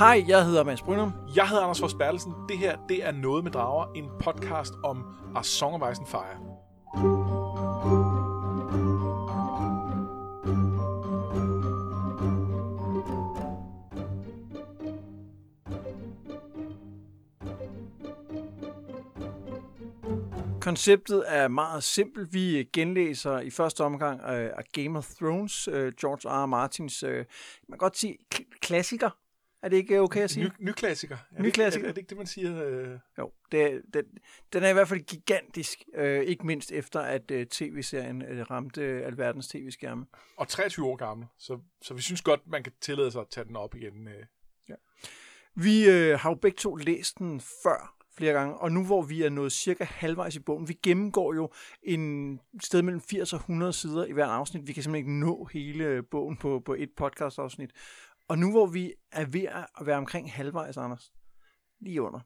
Hej, jeg hedder Mads Brynum. Jeg hedder Anders Fors Bertelsen. Det her, det er Noget med Drager, en podcast om A Song of Ice and Fire. Konceptet er meget simpelt. Vi genlæser i første omgang uh, Game of Thrones, uh, George R. R. Martins, uh, man kan godt sige, klassiker. Er det ikke okay at sige? Ny, ny klassiker. Er Ny det, klassiker. Er, er det ikke det, man siger? Øh? Jo, det, det, den er i hvert fald gigantisk, uh, ikke mindst efter at uh, tv-serien uh, ramte uh, alverdens tv-skærme. Og 23 år gammel, så, så vi synes godt, man kan tillade sig at tage den op igen. Øh. Vi øh, har jo begge to læst den før flere gange, og nu hvor vi er nået cirka halvvejs i bogen, vi gennemgår jo en sted mellem 80 og 100 sider i hver afsnit. Vi kan simpelthen ikke nå hele bogen på, på et podcast-afsnit. Og nu hvor vi er ved at være omkring halvvejs, Anders, lige under,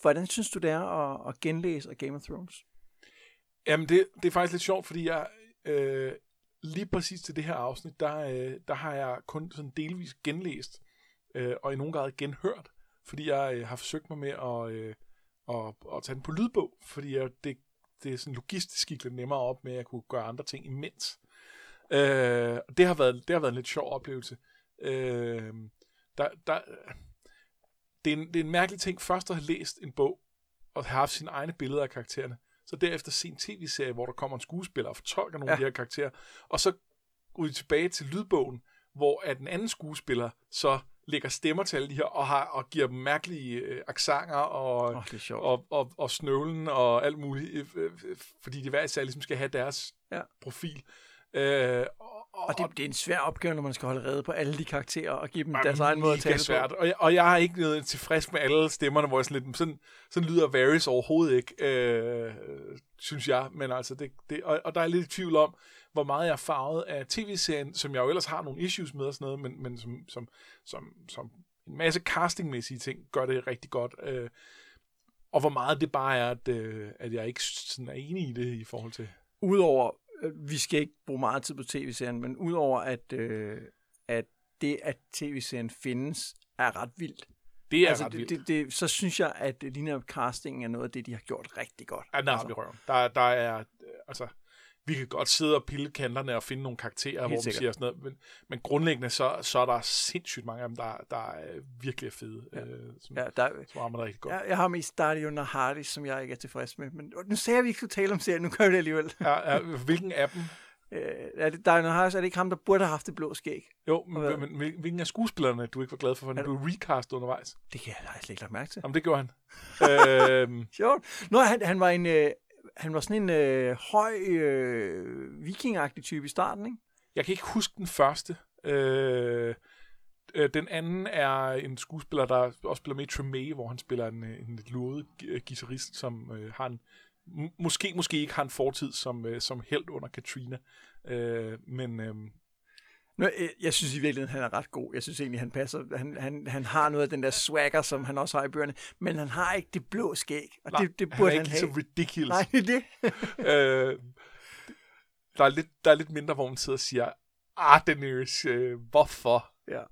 hvordan synes du det er at, at genlæse af Game of Thrones? Jamen, det, det er faktisk lidt sjovt, fordi jeg øh, lige præcis til det her afsnit, der, øh, der har jeg kun sådan delvis genlæst, øh, og i nogen grad genhørt, fordi jeg øh, har forsøgt mig med at, øh, at, at tage den på lydbog, fordi jeg, det, det er sådan logistisk gik lidt nemmere op med, at jeg kunne gøre andre ting imens. Øh, det har, været, det har været en lidt sjov oplevelse. Øh, der, der, det, er en, det er en mærkelig ting først at have læst en bog, og have haft sine egne billeder af karaktererne, så derefter se en tv-serie, hvor der kommer en skuespiller og fortolker nogle ja. af de her karakterer, og så ryge tilbage til lydbogen, hvor at den anden skuespiller så lægger stemmer til alle de her, og, har, og giver dem mærkelige øh, aksanger, og, sjovt. og, og, og snøvlen, og alt muligt, øh, øh, fordi de hver især ligesom skal have deres Ja. profil. Øh, og, det, det er en svær opgave, når man skal holde rede på alle de karakterer og give dem Ej, deres egen måde at tale svært. på. Og jeg, og jeg har ikke noget tilfreds med alle stemmerne, hvor jeg sådan lidt, sådan, sådan lyder Varys overhovedet ikke, øh, synes jeg. Men altså, det, det, og, og der er lidt tvivl om, hvor meget jeg er farvet af tv-serien, som jeg jo ellers har nogle issues med og sådan noget, men, men som, som, som, som en masse castingmæssige ting gør det rigtig godt. Øh, og hvor meget det bare er, at, øh, at jeg ikke sådan er enig i det i forhold til... udover, vi skal ikke bruge meget tid på tv-serien, men udover at, øh, at det, at tv-serien findes, er ret vildt. Det er altså, ret vildt. det, det, det, så synes jeg, at lige netop castingen er noget af det, de har gjort rigtig godt. Ja, den er altså. Der, der er, øh, altså, vi kan godt sidde og pille kanterne og finde nogle karakterer, hvor vi sikkert. siger sådan noget, men, men grundlæggende, så, så er der sindssygt mange af dem, der, der er virkelig er fede, ja. øh, som, ja, der, som rammer det rigtig godt. jeg, jeg har mest Dario Nahardis, som jeg ikke er tilfreds med. Men nu sagde jeg, at vi ikke skulle tale om serien, nu gør vi det alligevel. Ja. Ja, hvilken af dem? Øh, er det Dario Nahardis, er det ikke ham, der burde have haft det blå skæg? Jo, men, men hvil- hvilken af skuespillerne, du ikke var glad for, for Er blev recast undervejs? Det kan jeg, jeg slet ikke lagt mærke til. Jamen, det gjorde han. øhm, Sjovt. Nå, han, han var en... Øh, han var sådan en øh, høj øh, vikingagtig type i starten, ikke? jeg kan ikke huske den første. Øh, øh, den anden er en skuespiller, der også spiller med i Tremé, hvor han spiller en, øh, en lidt luret øh, guitarist, som øh, har en, måske, måske ikke har en fortid som, øh, som held under Katrina. Øh, men øh, Nå, øh, jeg synes i virkeligheden, han er ret god. Jeg synes egentlig, han passer. Han, han, han har noget af den der swagger, som han også har i bøgerne, men han har ikke det blå skæg, og nej, det, det han burde er han, ikke have. så ridiculous. Nej, det er det. øh, der, er lidt, der er lidt mindre, hvor man sidder og siger, ah, Daenerys, øh, hvorfor? ja.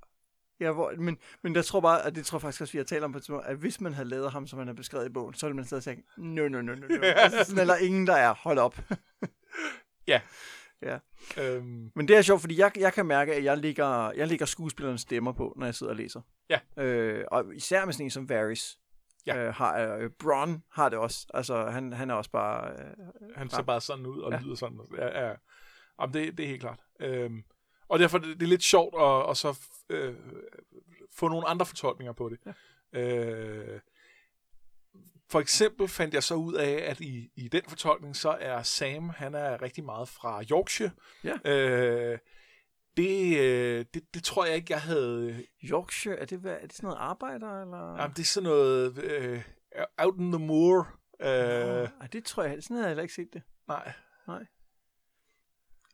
Ja, hvor, men, men jeg tror bare, at det tror jeg faktisk også, vi har talt om på et tidspunkt, at hvis man havde lavet ham, som han har beskrevet i bogen, så ville man stadig sige, no, no, no, no, no. altså, sådan er der ingen, der er. Hold op. Ja. Ja. Øhm, Men det er sjovt, fordi jeg, jeg kan mærke, at jeg lægger, jeg lægger skuespillernes stemmer på, når jeg sidder og læser. Ja. Øh, og især med sådan en som Varys. Ja. Øh, har, øh, Bron har det også. Altså, han, han er også bare... Øh, Han ser bare sådan ud og Ja. ja. lyder sådan. Ja, ja. Jamen, det, det er helt klart. Øhm, og derfor det, det er lidt sjovt at, at så øh, få nogle andre fortolkninger på det. Ja. Øh, for eksempel fandt jeg så ud af, at i, i den fortolkning, så er Sam, han er rigtig meget fra Yorkshire. Ja. Øh, det, øh, det, det tror jeg ikke, jeg havde... Yorkshire, er det, hvad, er det sådan noget arbejder, eller? Jamen, det er sådan noget... Øh, out in the moor. Øh, Ej, det tror jeg, sådan havde jeg heller ikke set det. nej,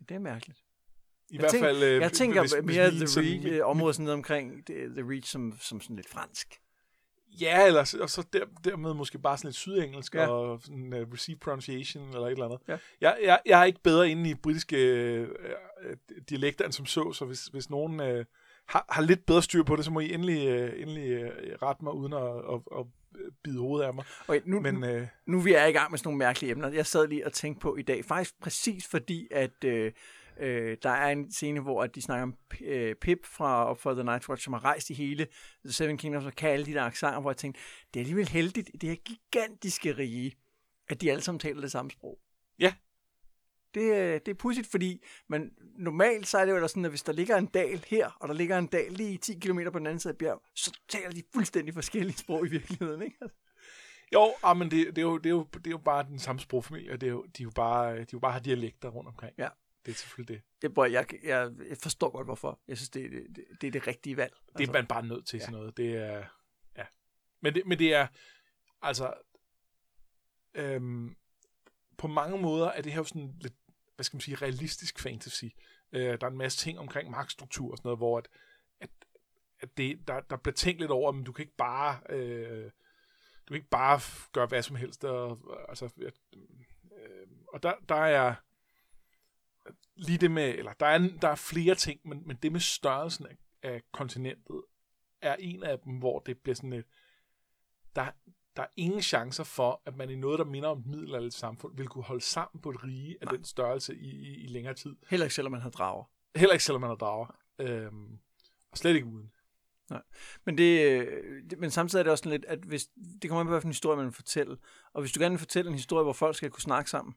Det er mærkeligt. i Jeg hvert tænker- fald... Øh, Jeg tænker hvis- mere The Reach, øh, området sådan noget omkring The, The Reach som, som sådan lidt fransk. Ja, eller så- og så der, dermed måske bare sådan lidt sydengelsk Ja. og sådan uh, received pronunciation eller et eller andet. Ja. Jeg, jeg, jeg er ikke bedre inde i britiske øh, dialekter end som så, så hvis, hvis nogen øh, har, har lidt bedre styr på det, så må I endelig, øh, endelig øh, rette mig, uden at, at, at bide hovedet af mig. Okay, nu, Men nu, øh, nu vi er i gang med sådan nogle mærkelige emner. Jeg sad lige og tænkte på i dag, faktisk præcis fordi, at øh, øh, der er en scene, hvor at de snakker om øh, Pip fra for the Night Watch, som har rejst i hele The Seven Kingdoms og kan alle de der accenter, hvor jeg tænkte, det er alligevel heldigt i det her gigantiske rige, at de alle sammen taler det samme sprog. Ja. Det, øh, det er pudsigt, fordi man, normalt så er det jo sådan, at hvis der ligger en dal her, og der ligger en dal lige 10 km på den anden side af bjerg, så taler de fuldstændig forskellige sprog i virkeligheden, ikke? jo, ah, men det, det, er jo, det, er jo, det er jo bare den samme sprogfamilie, og det er jo, de, er jo bare, de er jo bare har dialekter rundt omkring. Ja. Det er selvfølgelig det. Det, bror, jeg, jeg, jeg forstår godt, hvorfor. Jeg synes, det, er- det, det er det rigtige valg. Det er man bare nødt til ja. sådan noget. Det er, ja. Men det, men det er, altså, øhm, på mange måder er det her jo sådan lidt, hvad skal man sige, realistisk fantasy. Øh, der er en masse ting omkring magtstruktur og sådan noget, hvor at, at, at det, der, der bliver tænkt lidt over, men du kan ikke bare, øh, du kan ikke bare gøre hvad som helst. Og, altså, øh, og der, der er lige det med, eller der er, der er flere ting, men, men det med størrelsen af, af kontinentet er en af dem, hvor det bliver sådan et, der, der er ingen chancer for, at man i noget, der minder om et middelalderligt samfund, vil kunne holde sammen på et rige af Nej. den størrelse i, i, i længere tid. Heller ikke selvom man har drager. Heller ikke selvom man har drager. Øhm, og slet ikke uden. Men, det, øh, det, men samtidig er det også sådan lidt, at hvis, det kommer an på, hvilken historie man vil fortælle. Og hvis du gerne vil fortælle en historie, hvor folk skal kunne snakke sammen,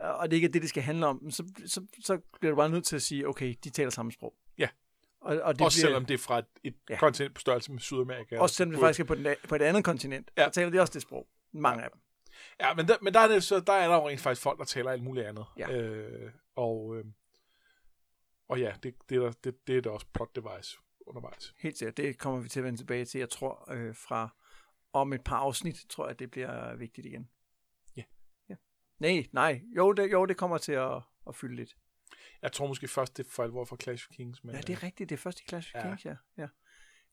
og det ikke er det, det skal handle om, så, så, så bliver du bare nødt til at sige, okay, de taler samme sprog. Ja. Og, og Det også bliver, selvom det er fra et, et Ja. kontinent på størrelse med Sydamerika. også selvom det faktisk er på, den, på et andet kontinent, ja. Så taler de også det sprog. Mange Ja. af dem. Ja, men der, men der er, det, så, der er der jo rent faktisk folk, der taler alt muligt andet. Ja. Øh, og, øh, og ja, det, det, er der, det, det er der også plot device undervejs. Helt sikkert. Det kommer vi til at vende tilbage til. Jeg tror, øh, fra om et par afsnit, tror jeg, det bliver vigtigt igen. Nej, nej. Jo det, jo, det kommer til at, at fylde lidt. Jeg tror måske først, det er for alvor fra Clash of Kings. Men, Ja, det er rigtigt. Det er først i Clash of Ja. Kings, ja. ja.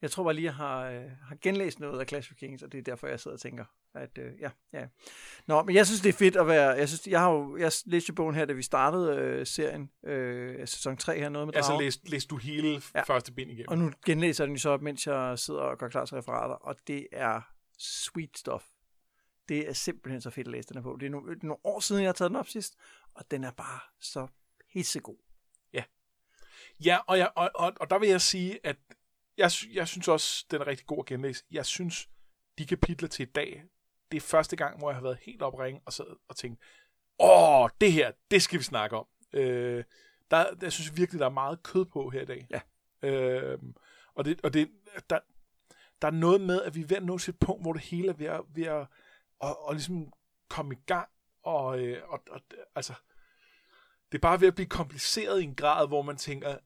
Jeg tror bare lige, jeg har, øh, har genlæst noget af Clash of Kings, og det er derfor, jeg sidder og tænker, at øh, ja, ja. Nå, men jeg synes, det er fedt at være... Jeg, synes, jeg har jo jeg læste bogen her, da vi startede øh, serien, øh, sæson 3 her, noget med drager. læste, læste du hele Ja. første bind igennem. Og nu genlæser jeg den så op, mens jeg sidder og gør klar til referater, og det er sweet stuff. Det er simpelthen så fedt at læse den her på. Det er nogle, det er nogle år siden, jeg har taget den op sidst, og den er bare så hissegod. Ja, og, jeg, og, og, og der vil jeg sige, at jeg, jeg synes også, den er rigtig god at genlæse. Jeg synes, de kapitler til i dag, det er første gang, hvor jeg har været helt opringet og sad og tænkt, åh, det her, det skal vi snakke om. Øh, der, jeg synes virkelig, der er meget kød på her i dag. Ja. Øh, og det, og det, der, der er noget med, at vi er ved at nå til et punkt, hvor det hele er ved at, ved at og, og ligesom komme i gang. Og, øh, og, og altså, det er bare ved at blive kompliceret i en grad, hvor man tænker,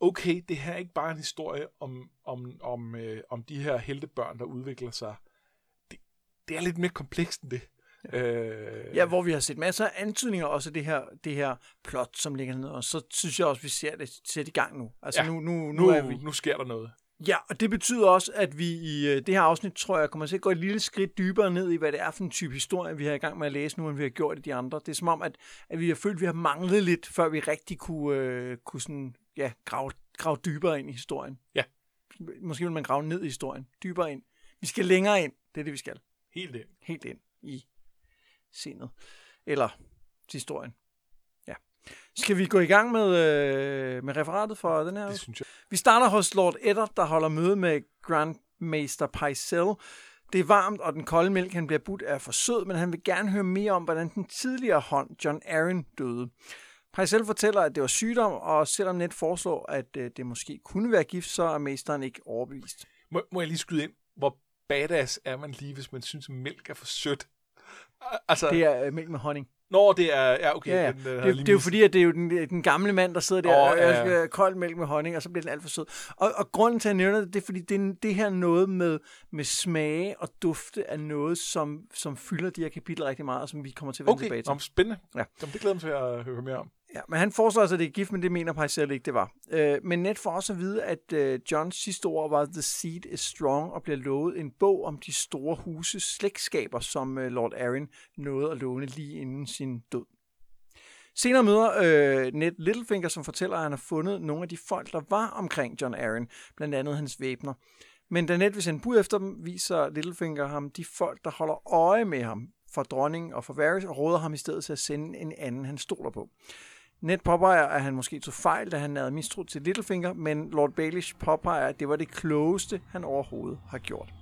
okay, det her er ikke bare en historie om, om, om, øh, om de her heltebørn, der udvikler sig. Det, det er lidt mere komplekst end det. Ja. Øh, Ja, hvor vi har set masser af antydninger også af det her, det her plot, som ligger nede, og så synes jeg også, vi ser det sætte i gang nu. Altså Ja. nu, nu, nu, nu, er vi... nu sker der noget. Ja, og det betyder også, at vi i øh, det her afsnit, tror jeg, kommer til at gå et lille skridt dybere ned i, hvad det er for en type historie, vi har i gang med at læse nu, end vi har gjort i de andre. Det er som om, at, at vi har følt, at vi har manglet lidt, før vi rigtig kunne, øh, kunne sådan, ja, grave, grave dybere ind i historien. Ja. Måske vil man grave ned i historien, dybere ind. Vi skal længere ind, det er det, vi skal. Helt det. Helt ind i scenet. Eller historien. Skal vi gå i gang med, øh, med referatet for den her? Det synes jeg. Vi starter hos Lord Eddard, der holder møde med Grandmaster Pycelle. Det er varmt, og den kolde mælk, han bliver budt, er for sød, men han vil gerne høre mere om, hvordan den tidligere hånd, John Arryn, døde. Pycelle fortæller, at det var sygdom, og selvom Ned foreslår, at øh, det måske kunne være gift, så er mesteren ikke overbevist. Må, må jeg lige skyde ind? Hvor badass er man lige, hvis man synes, at mælk er for sødt? Altså, Det er øh, mælk med honning. Når det er... Ja, okay. Ja, ja. Den, den Det, det, er jo fordi, at det er jo den, den gamle mand, der sidder der Åh, og ja, skal kold mælk med honning, og så bliver den alt for sød. Og, og grunden til, at jeg nævner det, det er, fordi det, det her noget med, med smage og dufte er noget, som, som fylder de her kapitler rigtig meget, og som vi kommer til at vende Okay, tilbage til. Nå, spændende. Ja. Jamen, det glæder mig til at høre mere om. Ja, men han foreslår altså, at det er gift, men det mener Pycelle ikke, det var. Øh, men net for også at vide, at øh, Johns sidste ord var The Seed is Strong, og bliver lovet en bog om de store huses slægtskaber, som øh, Lord Arryn nåede at låne lige inden sin død. Senere møder øh, Ned Littlefinger, som fortæller, at han har fundet nogle af de folk, der var omkring John Arryn, blandt andet hans væbner. Men da Ned vil sende bud efter dem, viser Littlefinger ham de folk, der holder øje med ham for dronningen og for Varys, og råder ham i stedet til at sende en anden, han stoler på. Ned påpeger, at han måske tog fejl, da han havde mistro til Littlefinger, men Lord Baelish påpeger, at det var det klogeste, han overhovedet har gjort.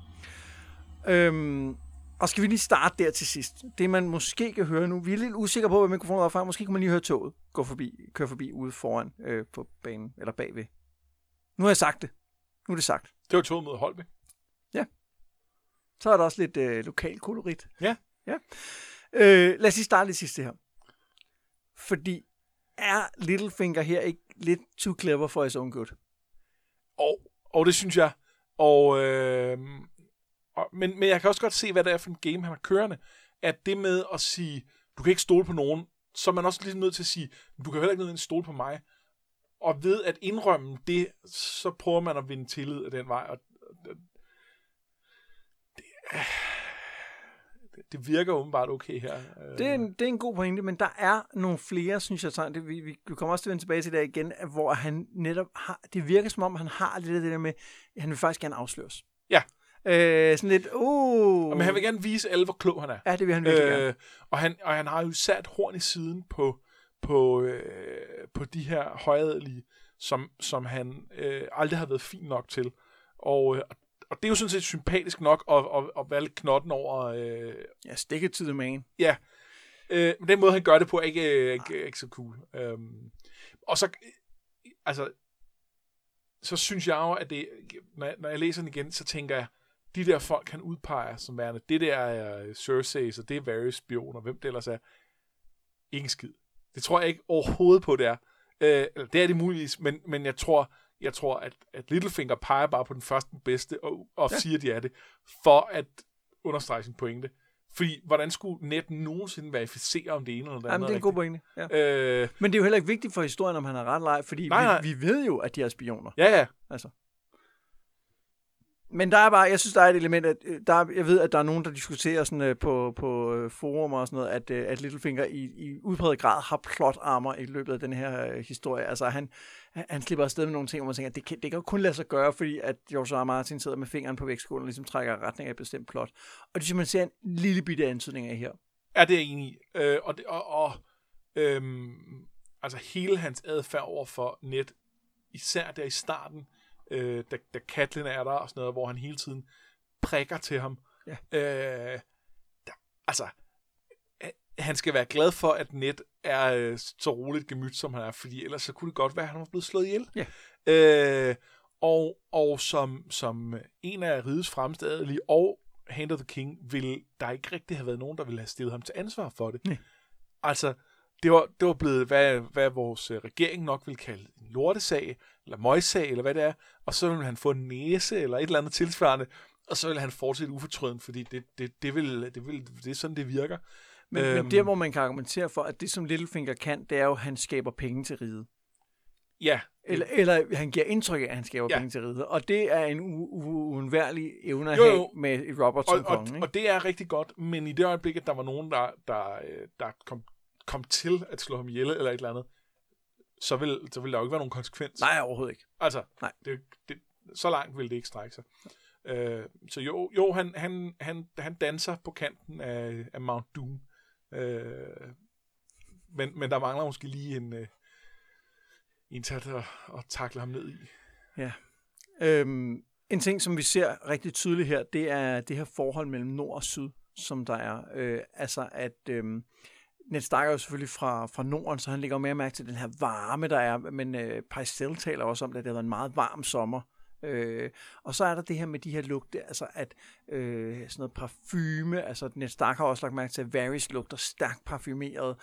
Øhm, og skal vi lige starte der til sidst. Det man måske kan høre nu, vi er lidt usikre på, hvad mikrofonen er fra. Måske kan man lige høre toget gå forbi, køre forbi ude foran øh, på banen, eller bagved. Nu har jeg sagt det. Nu er det sagt. Det var toget mod Holby. Så er der også lidt øh, lokal kolorit. Ja. ja. Øh, lad os lige starte lidt sidste her. Fordi er Littlefinger her ikke lidt too clever for his own good? Og, og det synes jeg. Og, øh, og, men, men jeg kan også godt se, hvad det er for en game, han har kørende. At det med at sige, du kan ikke stole på nogen, så er man også lige nødt til at sige, du kan heller ikke nødt stole på mig. Og ved at indrømme det, så prøver man at vinde tillid af den vej. Og, og, det, det virker åbenbart okay her. Det er, en, det er en god pointe, men der er nogle flere, synes jeg, sådan, det, vi, vi, kommer også til at vende tilbage til det igen, hvor han netop har, det virker som om, han har lidt af det der med, at han vil faktisk gerne afsløres. Ja. Øh, sådan lidt, uh. Men han vil gerne vise alle, hvor klog han er. Ja, det vil han virkelig øh, gerne. Øh, og, han, og han har jo sat horn i siden på, på, øh, på de her højadelige, som, som han øh, aldrig har været fin nok til. Og, øh, og det er jo sådan set sympatisk nok at, at, at valge knotten over... Øh, ja, stick it to the man. Ja. Øh, men den måde, han gør det på, er ikke, ikke, ikke så cool. Øhm, og så... Altså... Så synes jeg jo, at det... Når jeg, når jeg læser den igen, så tænker jeg, de der folk, han udpeger som værende, det der er Cersei, så det er Varys spioner, hvem det ellers er, ingen skid. Det tror jeg ikke overhovedet på, det er. Øh, det er det muligvis, men, men jeg tror, jeg tror, at, at Littlefinger peger bare på den første den bedste, og, og ja. siger, at de er det, for at understrege sin pointe. Fordi, hvordan skulle net nogensinde verificere, om det ene eller det andet Jamen, det er en god pointe. Ja. Øh, Men det er jo heller ikke vigtigt for historien, om han har ret eller ej, fordi Nej, nej. vi, vi ved jo, at de er spioner. ja, ja. Altså. Men der er bare, jeg synes, der er et element, at øh, der, er- jeg ved, at der er nogen, der diskuterer sådan, øh, på, på øh, og sådan noget, at, øh, at Littlefinger i, i udpræget grad har plot armer i løbet af den her øh, historie. Altså, han, han slipper afsted med nogle ting, hvor man tænker, at det kan, det kan jo kun lade sig gøre, fordi at George R. R. Martin sidder med fingeren på vægtskålen og ligesom trækker i retning af et bestemt plot. Og det synes man ser en lille bitte antydning af her. Ja, det er jeg enig i. Øh, og, det, og, og øhm, altså hele hans adfærd over for net, især der i starten, øh, da, da Catelyn er der og sådan noget, hvor han hele tiden prikker til ham. Ja. Øh, der, altså, øh, han skal være glad for, at Net er øh, så roligt gemyt, som han er, fordi ellers så kunne det godt være, at han var blevet slået ihjel. Ja. Øh, og, og som, som en af rigets fremste adelige og Hand of the King, vil der ikke rigtig have været nogen, der ville have stillet ham til ansvar for det. Nej. Altså, det var, det var blevet, hvad, hvad vores øh, regering nok vil kalde en lortesag, eller møgssag, eller hvad det er, og så vil han få en næse, eller et eller andet tilsvarende, og så vil han fortsætte ufortrøden, fordi det, det, det, vil, det, vil, det er sådan, det virker. Men, øhm, men der, hvor man kan argumentere for, at det, som Littlefinger kan, det er jo, at han skaber penge til riget. Ja, Eller, eller han giver indtryk af, at han skaber Ja. penge til riget. Og det er en uundværlig evne at Jo, have jo. med et Robert som og, og, konge. ikke? og det er rigtig godt, men i det øjeblik, at der var nogen, der, der, øh, der kom, kom til at slå ham ihjel, eller et eller andet, så vil, så vil der jo ikke være nogen konsekvens. Nej, overhovedet ikke. Altså, Nej. Det, det, så langt vil det ikke strække sig. Øh, så jo, jo han, han, han, han danser på kanten af, af Mount Doom. Øh, men, men der mangler måske lige en, øh, en til at, at takle ham ned i. Øhm, en ting, som vi ser rigtig tydeligt her, det er det her forhold mellem nord og syd, som der er. Øh, altså at øhm, ned Stark er jo selvfølgelig fra, fra Norden, så han lægger mere mærke til den her varme, der er. Men øh, Pycelle taler også om, at det har været en meget varm sommer. Øh, og så er der det her med de her lugte, altså at øh, sådan noget parfume, altså Ned Stark har også lagt mærke til, at Varys lugter stærkt parfumeret,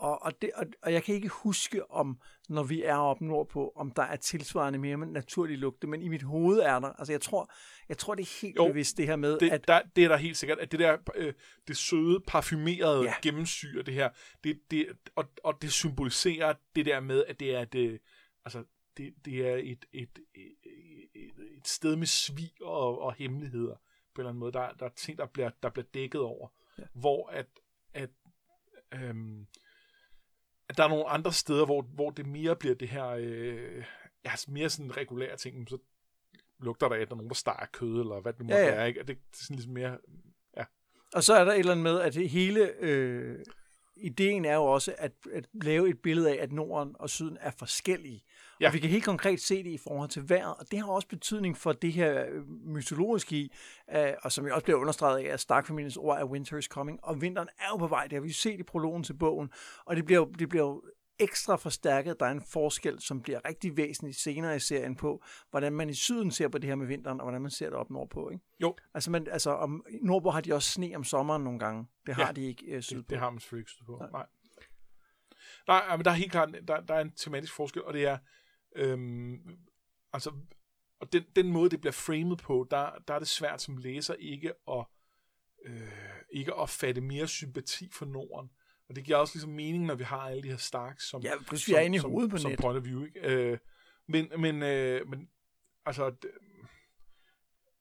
og, og, det, og, og jeg kan ikke huske, om når vi er oppe nordpå, om der er tilsvarende mere naturlige lugte, men i mit hoved er der. Altså jeg tror, jeg tror det er helt Jo, bevidst det her med, Det, at der, det er der helt sikkert, at det der øh, det søde, parfumerede ja. Gennemsyre det her, det, det, og, og det symboliserer det der med, at det er det, altså, det, det er et, et, et, et, sted med svig og, og hemmeligheder på en eller anden måde. Der, der er ting, der bliver, der bliver dækket over. Ja. hvor at, at øhm, at der er nogle andre steder, hvor, hvor det mere bliver det her, øh, ja, mere sådan regulære ting, så lugter der af, at der er nogen, der steger kød, eller hvad det må Ja, ja. være, ikke? Og det, det er sådan ligesom mere, Og så er der et eller andet med, at det hele øh, ideen er jo også at, at lave et billede af, at Norden og Syden er forskellige. Ja. Og vi kan helt konkret se det i forhold til vejret, og det har også betydning for det her øh, mytologiske i, øh, og som jo også bliver understreget af, at Stark-familiens ord er winter is coming, og vinteren er jo på vej, det har vi set i prologen til bogen, og det bliver jo, det bliver jo ekstra forstærket. Der er en forskel, som bliver rigtig væsentlig senere i serien på, hvordan man i syden ser på det her med vinteren, og hvordan man ser det op nordpå. Ikke? jo, Altså, man, altså om, nordpå har de også sne om sommeren nogle gange. Det har Ja, de ikke øh, sydpå. det, det har man selvfølgelig ikke stødt på. Nej. Nej. Nej, men der er helt klart, der, der er en tematisk forskel, og det er, øhm, altså, og den, den måde, det bliver framet på, der, der er det svært som læser ikke at, øh, ikke at fatte mere sympati for Norden. Og det giver også ligesom mening, når vi har alle de her Starks som, Ja, plus vi er inde i som, på som net. point of view. Ikke? Øh, men, men, øh, men altså,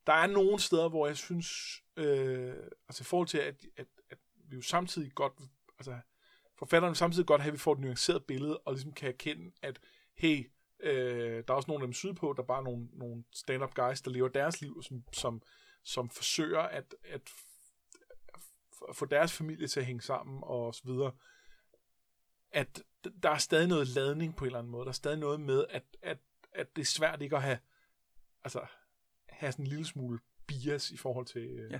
der er nogle steder, hvor jeg synes, øh, altså i forhold til, at, at, at vi jo samtidig godt, altså forfatteren vil samtidig godt have, at vi får et nuanceret billede, og ligesom kan erkende, at hey, øh, der er også nogle af dem sydpå, der er bare nogle, nogle stand-up guys, der lever deres liv, som, som, som forsøger at, at f- få deres familie til at hænge sammen, og så videre. At der er stadig noget ladning på en eller anden måde. Der er stadig noget med, at, at, at det er svært ikke at have, altså, have sådan en lille smule bias i forhold til øh, Ja.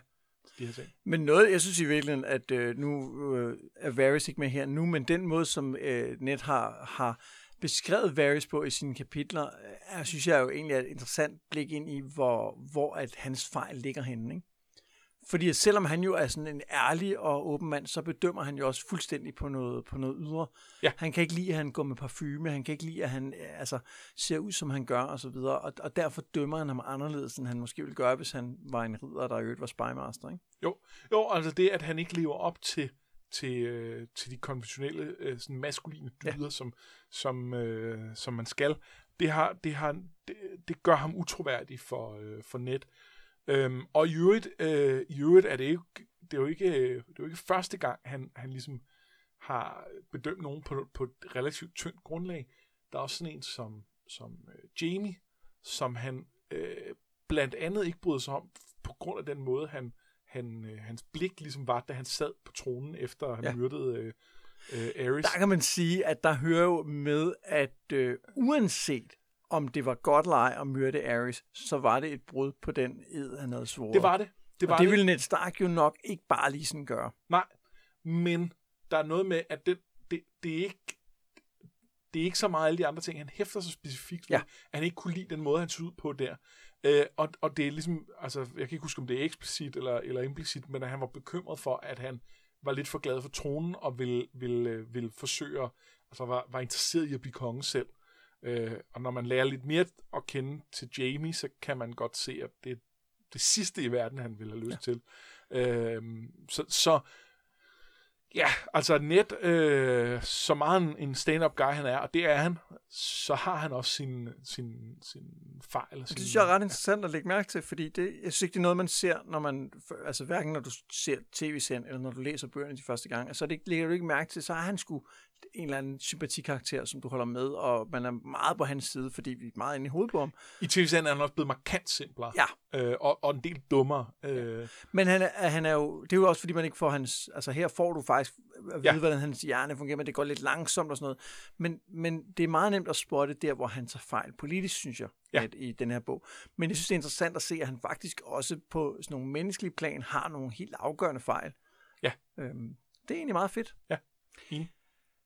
de her ting. Men noget, jeg synes i virkeligheden, at øh, nu øh, er Varys ikke med her nu, men den måde, som øh, Net har, har beskrevet Varys på i sine kapitler, er, synes jeg jo egentlig er et interessant blik ind i, hvor, hvor at hans fejl ligger henne. Ikke? Fordi selvom han jo er sådan en ærlig og åben mand, så bedømmer han jo også fuldstændig på noget, på noget ydre. Ja. Han kan ikke lide, at han går med parfume, han kan ikke lide, at han altså, ser ud, som han gør, og så videre. Og, og derfor dømmer han ham anderledes, end han måske ville gøre, hvis han var en ridder, der i øvrigt var spymaster. Ikke? Jo, jo, altså det, at han ikke lever op til, til, øh, til de konventionelle øh, sådan maskuline dyder, ja. som, som, øh, som man skal, det, har, det, har, det, det gør ham utroværdig for, øh, for net. Øhm, og i øvrigt, øh, i øvrigt er det, ikke, det, er jo ikke, øh, det er jo ikke første gang, han, han ligesom har bedømt nogen på, på et relativt tyndt grundlag. Der er også sådan en som, som øh, Jamie, som han øh, blandt andet ikke bryder sig om, på grund af den måde, han, han, øh, hans blik ligesom var, da han sad på tronen, efter han Ja. myrdede øh, øh, Ares. Der kan man sige, at der hører jo med, at øh, uanset om det var godt eller ej at myrde Ares, så var det et brud på den ed, han havde svoret. Det var det. Det var og det det. ville Ned Stark jo nok ikke bare lige sådan gøre. Nej, men der er noget med, at det, det, det er ikke det er ikke så meget alle de andre ting. Han hæfter sig specifikt ved, Ja. at han ikke kunne lide den måde, han så ud på der. Øh, og, og det er ligesom, altså, jeg kan ikke huske, om det er eksplicit eller, eller implicit, men at han var bekymret for, at han var lidt for glad for tronen, og ville, ville, øh, ville forsøge, altså var, var interesseret i at blive konge selv. Øh, og når man lærer lidt mere at kende til Jamie, så kan man godt se, at det er det sidste i verden, han ville have lyst ja. til. Øh, så, så ja, altså net, øh, så meget en, en stand-up guy han er, og det er han, så har han også sin, sin, sin fejl. Og Sin, det synes jeg er ret interessant at lægge mærke til, fordi det, jeg synes ikke, det er noget, man ser, når man, altså hverken når du ser tv-serien, eller når du læser bøgerne de første gang, så det lægger du ikke mærke til, så er han sgu en eller anden sympatikarakter, som du holder med, og man er meget på hans side, fordi vi er meget inde i hovedet på ham. I tv-serien er han også blevet markant simplere, Ja. øh, og, og en del dummere. Øh, Men han er, han er jo, det er jo også fordi, man ikke får hans, altså her får du faktisk at vide, ja. Ja. hvordan hans hjerne fungerer, men det går lidt langsomt og sådan noget. Men, men det er meget nemt at spotte der, hvor han tager fejl politisk, synes jeg, Ja. lidt i den her bog. Men jeg synes, det er interessant at se, at han faktisk også på sådan nogle menneskelige plan har nogle helt afgørende fejl. Ja. Øhm, det er egentlig meget fedt. Ja, enig.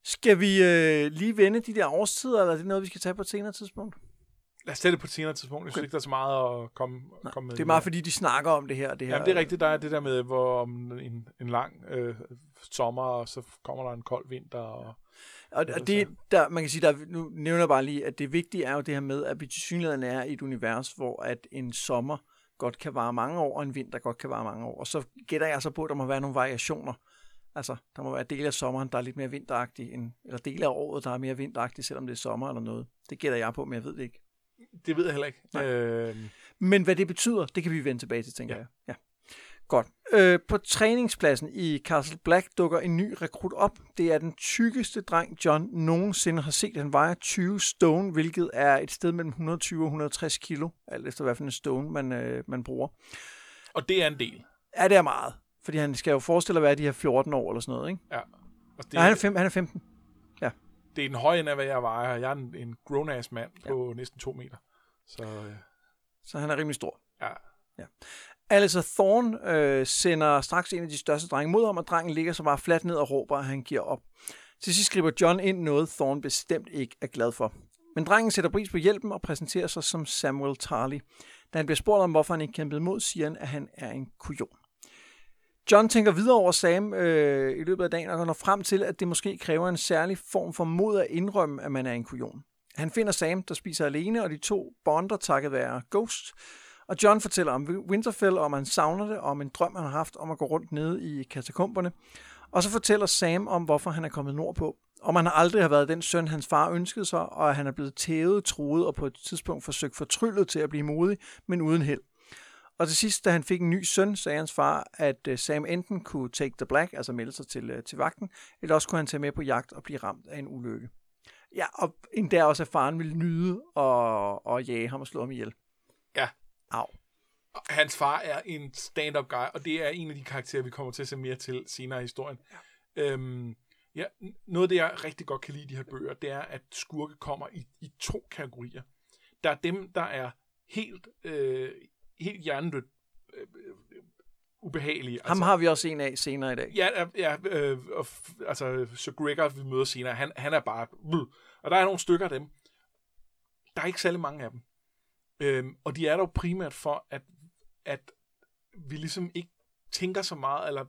Skal vi øh, lige vende de der årstider, eller er det noget, vi skal tage på et senere tidspunkt? lad os tage det på et senere tidspunkt. Jeg synes Okay. ikke, der er så meget at komme, Nej, komme med. Det er meget, fordi de snakker om det her. og Det her Jamen, det er rigtigt. Der er det der med, hvor om en, en lang øh, sommer, og så kommer der en kold vinter. Og, Og, Det og er det, der, man kan sige, der, nu nævner jeg bare lige, at det vigtige er jo det her med, at vi til synligheden er i et univers, hvor at en sommer godt kan vare mange år, og en vinter godt kan vare mange år. Og så gætter jeg så på, at der må være nogle variationer. Altså, der må være dele af sommeren, der er lidt mere vinteragtige, end, eller dele af året, der er mere vinteragtige, selvom det er sommer eller noget. Det gætter jeg på, men jeg ved det ikke. det ved jeg heller ikke. Nej. Øh, Men hvad det betyder, det kan vi vende tilbage til, tænker Ja. jeg. Ja. Godt. Øh, på træningspladsen i Castle Black dukker en ny rekrut op. Det er den tykkeste dreng, John nogensinde har set. Han vejer 20 stone, hvilket er et sted mellem 120 og 160 kilo, alt efter hvad for en stone man, øh, man bruger. Og det er en del. Ja, det er meget. Fordi han skal jo forestille at være de her 14 år eller sådan noget, ikke? Ja. Og det, Ja, han, er fem, han er 15. det er den høje ende af, hvad jeg vejer. Jeg er en, en grown-ass mand på ja. næsten to meter. Så øh, Så han er rimelig stor. ja. Alistair Thorne øh, sender straks en af de største drenge mod ham, og drengen ligger så bare fladt ned og råber, at han giver op. Til sidst griber John ind noget, Thorne bestemt ikke er glad for. Men drengen sætter pris på hjælpen og præsenterer sig som Samuel Tarly. Da han bliver spurgt om, hvorfor han ikke kæmpede imod, siger han, at han er en kujon. John tænker videre over Sam øh, i løbet af dagen og når frem til, at det måske kræver en særlig form for mod at indrømme, at man er en kujon. Han finder Sam, der spiser alene, og de to bonder takket være Ghost. Og John fortæller om Winterfell, om han savner det, og om en drøm, han har haft om at gå rundt nede i katakomberne. Og så fortæller Sam om, hvorfor han er kommet nordpå. Om han aldrig har været den søn, hans far ønskede sig, og at han er blevet tævet, troet og på et tidspunkt forsøgt fortryllet til at blive modig, men uden held. Og til sidst, da han fik en ny søn, sagde hans far, at øh, Sam enten kunne take the black, altså melde sig til, øh, til vagten, eller også kunne han tage med på jagt og blive ramt af en ulykke. Ja, og endda også, at faren ville nyde og, og jage ham og slå ham ihjel. Ja. Au. Hans far er en stand-up guy, og det er en af de karakterer, vi kommer til at se mere til senere i historien. Ja. Øhm, ja, noget af det, jeg rigtig godt kan lide i de her bøger, det er, at skurke kommer i, i to kategorier. Der er dem, der er helt, øh, helt hjernedødt øh, øh, ubehagelige. Ham har vi også en af senere i dag. Ja, ja, øh, og, altså Sir Gregor, vi møder senere, han, han er bare... Blød. Og der er nogle stykker af dem. Der er ikke særlig mange af dem. Øhm, og de er dog primært for, at, at vi ligesom ikke tænker så meget, eller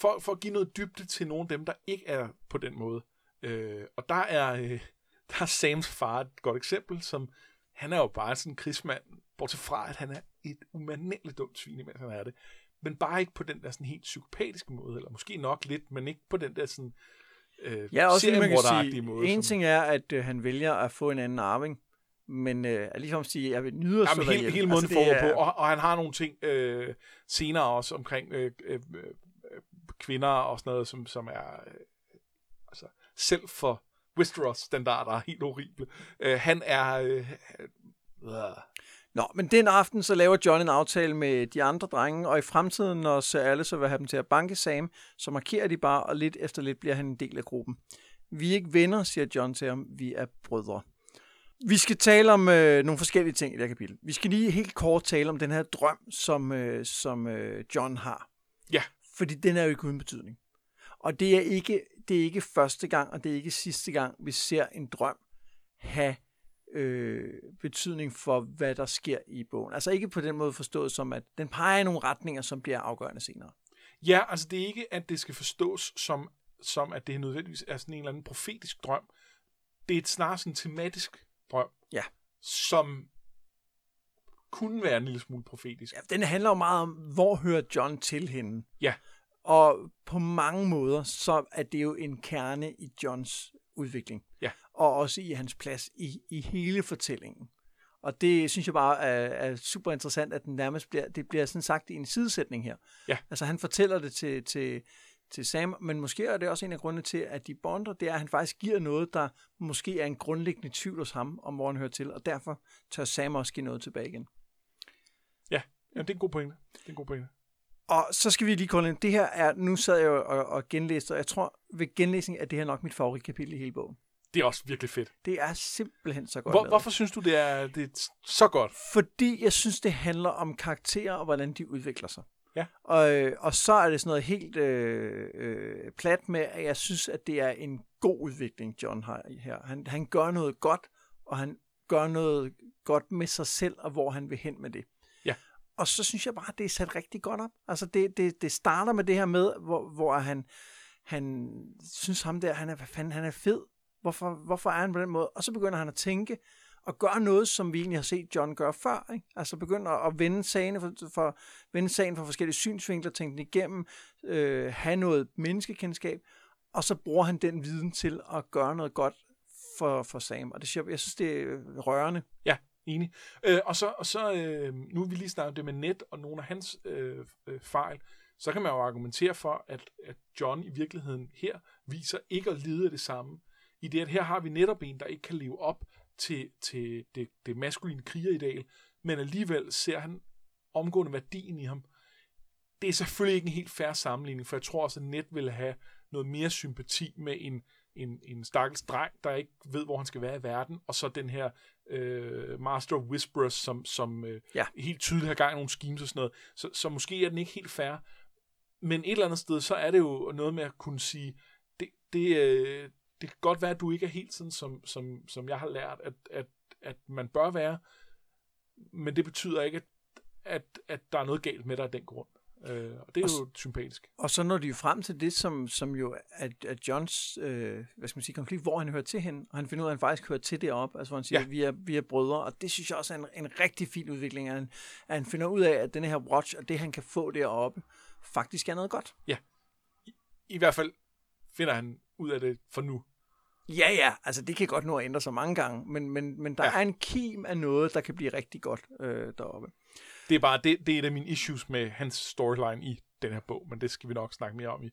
for, for at give noget dybde til nogle af dem, der ikke er på den måde. Øh, og der er, øh, der er Sams far et godt eksempel, som han er jo bare sådan en krigsmand, bortset fra, at han er et umanerligt dumt svin, imens han er det. Men bare ikke på den der sådan helt psykopatiske måde, eller måske nok lidt, men ikke på den der sådan øh, Ja, også man kan sige, måde. en som- ting er, at øh, han vælger at få en anden arving, men øh, at ligesom sige, at jeg vil nyde at Jamen, hele, hele måden Altså, altså, det foregår er- på, og, og han har nogle ting øh, senere også omkring øh, øh, øh, kvinder og sådan noget, som, som er øh, altså, selv for Westeros-standarder helt horrible. Øh, han er... Øh, øh, Nå, men den aften, så laver John en aftale med de andre drenge, og i fremtiden, når Sir Alice vil have dem til at banke Sam, så markerer de bare, og lidt efter lidt bliver han en del af gruppen. Vi er ikke venner, siger John til ham, vi er brødre. Vi skal tale om øh, nogle forskellige ting i det her kapitel. Vi skal lige helt kort tale om den her drøm, som, øh, som øh, John har. Ja. Fordi den er jo ikke uden betydning. Og det er ikke, det er ikke første gang, og det er ikke sidste gang, vi ser en drøm have øh, betydning for, hvad der sker i bogen. Altså ikke på den måde forstået som, at den peger i nogle retninger, som bliver afgørende senere. Ja, altså det er ikke, at det skal forstås som, som at det nødvendigvis er sådan en eller anden profetisk drøm. Det er et snarere sådan en tematisk drøm, Ja. som kunne være en lille smule profetisk. Ja, den handler jo meget om, hvor hører John til hende. Ja. Og på mange måder, så er det jo en kerne i Johns udvikling. Ja. Og også i hans plads i, i hele fortællingen. Og det synes jeg bare er, er super interessant, at den nærmest bliver, det bliver sådan sagt i en sidesætning her. Ja. Altså han fortæller det til, til, til Sam, men måske er det også en af grundene til, at de bonder, det er, at han faktisk giver noget, der måske er en grundlæggende tvivl hos ham, om hvor han hører til, og derfor tør Sam også give noget tilbage igen. Ja, det er en god pointe. Det er en god pointe. Og så skal vi lige kolde ind. Det her er, nu sad jeg og, og genlæste, og jeg tror ved genlæsning, at det her er nok mit favoritkapitel i hele bogen. Det er også virkelig fedt. Det er simpelthen så godt Hvor, lavet. hvorfor synes du, det er, det er så godt? Fordi jeg synes, det handler om karakterer og hvordan de udvikler sig. Ja. Og, øh, og så er det sådan noget helt øh, øh, plat med, at jeg synes, at det er en god udvikling, John har her. Han, han gør noget godt, og han gør noget godt med sig selv, og hvor han vil hen med det. Ja. Og så synes jeg bare, at det er sat rigtig godt op. Altså det, det, det starter med det her med, hvor, hvor han, han synes ham der, han er, hvad fanden, han er fed. Hvorfor, hvorfor er han på den måde? Og så begynder han at tænke, og gøre noget, som vi egentlig har set John gøre før. Ikke? Altså begynder at, vende, sagen for, for, vende sagen fra forskellige synsvinkler, tænke den igennem, øh, have noget menneskekendskab, og så bruger han den viden til at gøre noget godt for, for Sam. Og det, synes jeg synes, det er øh, rørende. Ja, Enig. Øh, og så, og så øh, nu vi lige snakket det med net og nogle af hans øh, øh, fejl, så kan man jo argumentere for, at, at John i virkeligheden her viser ikke at lide af det samme. I det, at her har vi netop en, der ikke kan leve op til, til det, det maskuline krigerideal, men alligevel ser han omgående værdien i ham. Det er selvfølgelig ikke en helt færre sammenligning, for jeg tror også, at Net vil have noget mere sympati med en, en, en stakkels dreng, der ikke ved, hvor han skal være i verden, og så den her øh, Master of Whisperers, som, som øh, ja. helt tydeligt har gang i nogle schemes og sådan noget. Så, så måske er den ikke helt fair. Men et eller andet sted, så er det jo noget med at kunne sige, det, det, øh, det kan godt være, at du ikke er helt sådan, som, som, som jeg har lært, at, at, at man bør være, men det betyder ikke, at, at, at der er noget galt med dig af den grund. Øh, og det er og, jo sympatisk. Og så når de jo frem til det, som, som jo er, er Johns øh, hvad skal man sige, konflikt, hvor han hører til hen, og han finder ud af, at han faktisk hører til det op, altså hvor han siger, ja. vi, er, vi er brødre, og det synes jeg også er en, en rigtig fin udvikling, at han, at han finder ud af, at den her watch, og det han kan få deroppe, faktisk er noget godt. Ja. I, i hvert fald finder han ud af det for nu. Ja, ja, altså det kan godt nå at ændre sig mange gange, men, men, men der ja. er en kim af noget, der kan blive rigtig godt øh, deroppe. Det er bare, det, det er et af mine issues med hans storyline i den her bog, men det skal vi nok snakke mere om i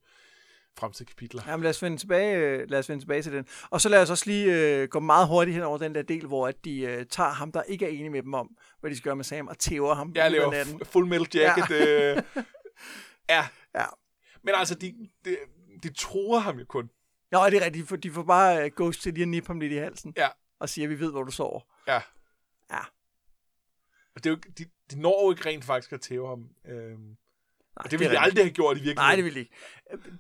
fremtidige kapitler. Jamen lad os vende tilbage, øh, lad os vende tilbage til den. Og så lad os også lige øh, gå meget hurtigt hen over den der del, hvor at de øh, tager ham, der ikke er enig med dem om, hvad de skal gøre med Sam, og tæver ham. Ja, laver f- full metal jacket. Ja. øh, ja. ja. Men altså, de, de, de tror ham jo kun. Nå, det er rigtigt, for de får bare uh, Ghost til lige at nippe ham lidt i halsen. Ja. Og siger, at vi ved, hvor du sover. Ja. Ja. Og det er jo, de, de når jo ikke rent faktisk at tæve ham. Øhm, Nej, og det ville de aldrig have gjort i virkeligheden. Nej, det ville ikke.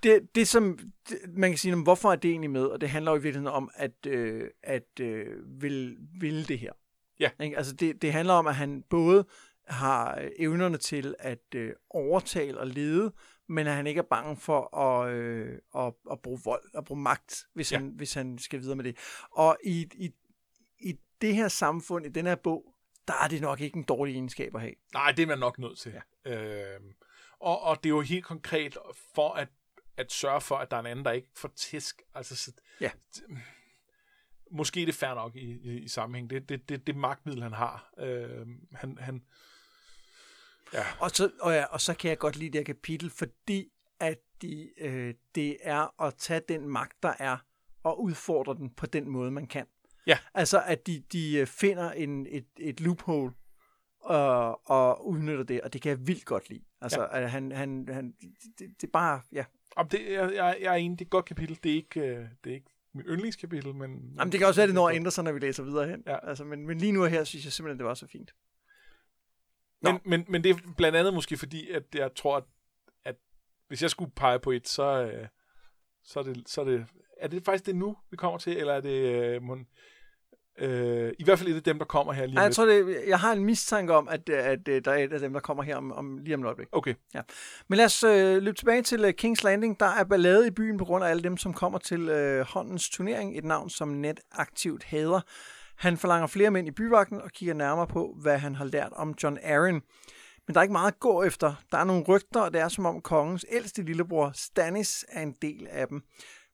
Det, det som, det, man kan sige, hvorfor er det egentlig med? Og det handler jo i virkeligheden om, at, øh, at øh, vil, vil det her. Ja. Ikke? Altså det, det handler om, at han både har evnerne til at øh, overtale og lede, men at han ikke er bange for at, øh, at, at bruge vold og bruge magt, hvis, ja. han, hvis han skal videre med det. Og i, i, i det her samfund, i den her bog, der er det nok ikke en dårlig egenskab at have. Nej, det er man nok nødt til. Ja. Øhm, og, og det er jo helt konkret for at, at sørge for, at der er en anden, der ikke får tisk. Altså, så, ja. måske er det fair nok i, i, i sammenhæng. Det, det, det, det magtmiddel, han har. Øhm, han, han, Ja. Og, så, og, ja, og så kan jeg godt lide det her kapitel, fordi at de, øh, det er at tage den magt, der er, og udfordre den på den måde, man kan. Ja. Altså, at de, de øh, finder en, et, et loophole og, og udnytter det, og det kan jeg vildt godt lide. Altså, ja. at han, han, han det, det er bare, ja. Om det, jeg, jeg, jeg er enig, det er et godt kapitel. Det er ikke, øh, det er ikke mit yndlingskapitel, men... Jamen, det kan også være, det når at ændre sig, når vi læser videre hen. Ja. Altså, men, men lige nu her, synes jeg simpelthen, det var så fint. Men, men, men det er blandt andet måske fordi, at jeg tror, at, at hvis jeg skulle pege på et, så, øh, så, er det, så er det... Er det faktisk det nu, vi kommer til, eller er det... Øh, mon, øh, I hvert fald et af dem, der kommer her lige Nej, jeg tror, det, jeg har en mistanke om, at, at, at der er et af dem, der kommer her om, om lige om et øjeblik. Okay. Ja. Men lad os øh, løbe tilbage til uh, King's Landing. Der er ballade i byen på grund af alle dem, som kommer til øh, håndens turnering. Et navn, som net aktivt hader. Han forlanger flere mænd i byvagten og kigger nærmere på, hvad han har lært om John Arryn. Men der er ikke meget at gå efter. Der er nogle rygter, og det er som om kongens ældste lillebror, Stannis, er en del af dem.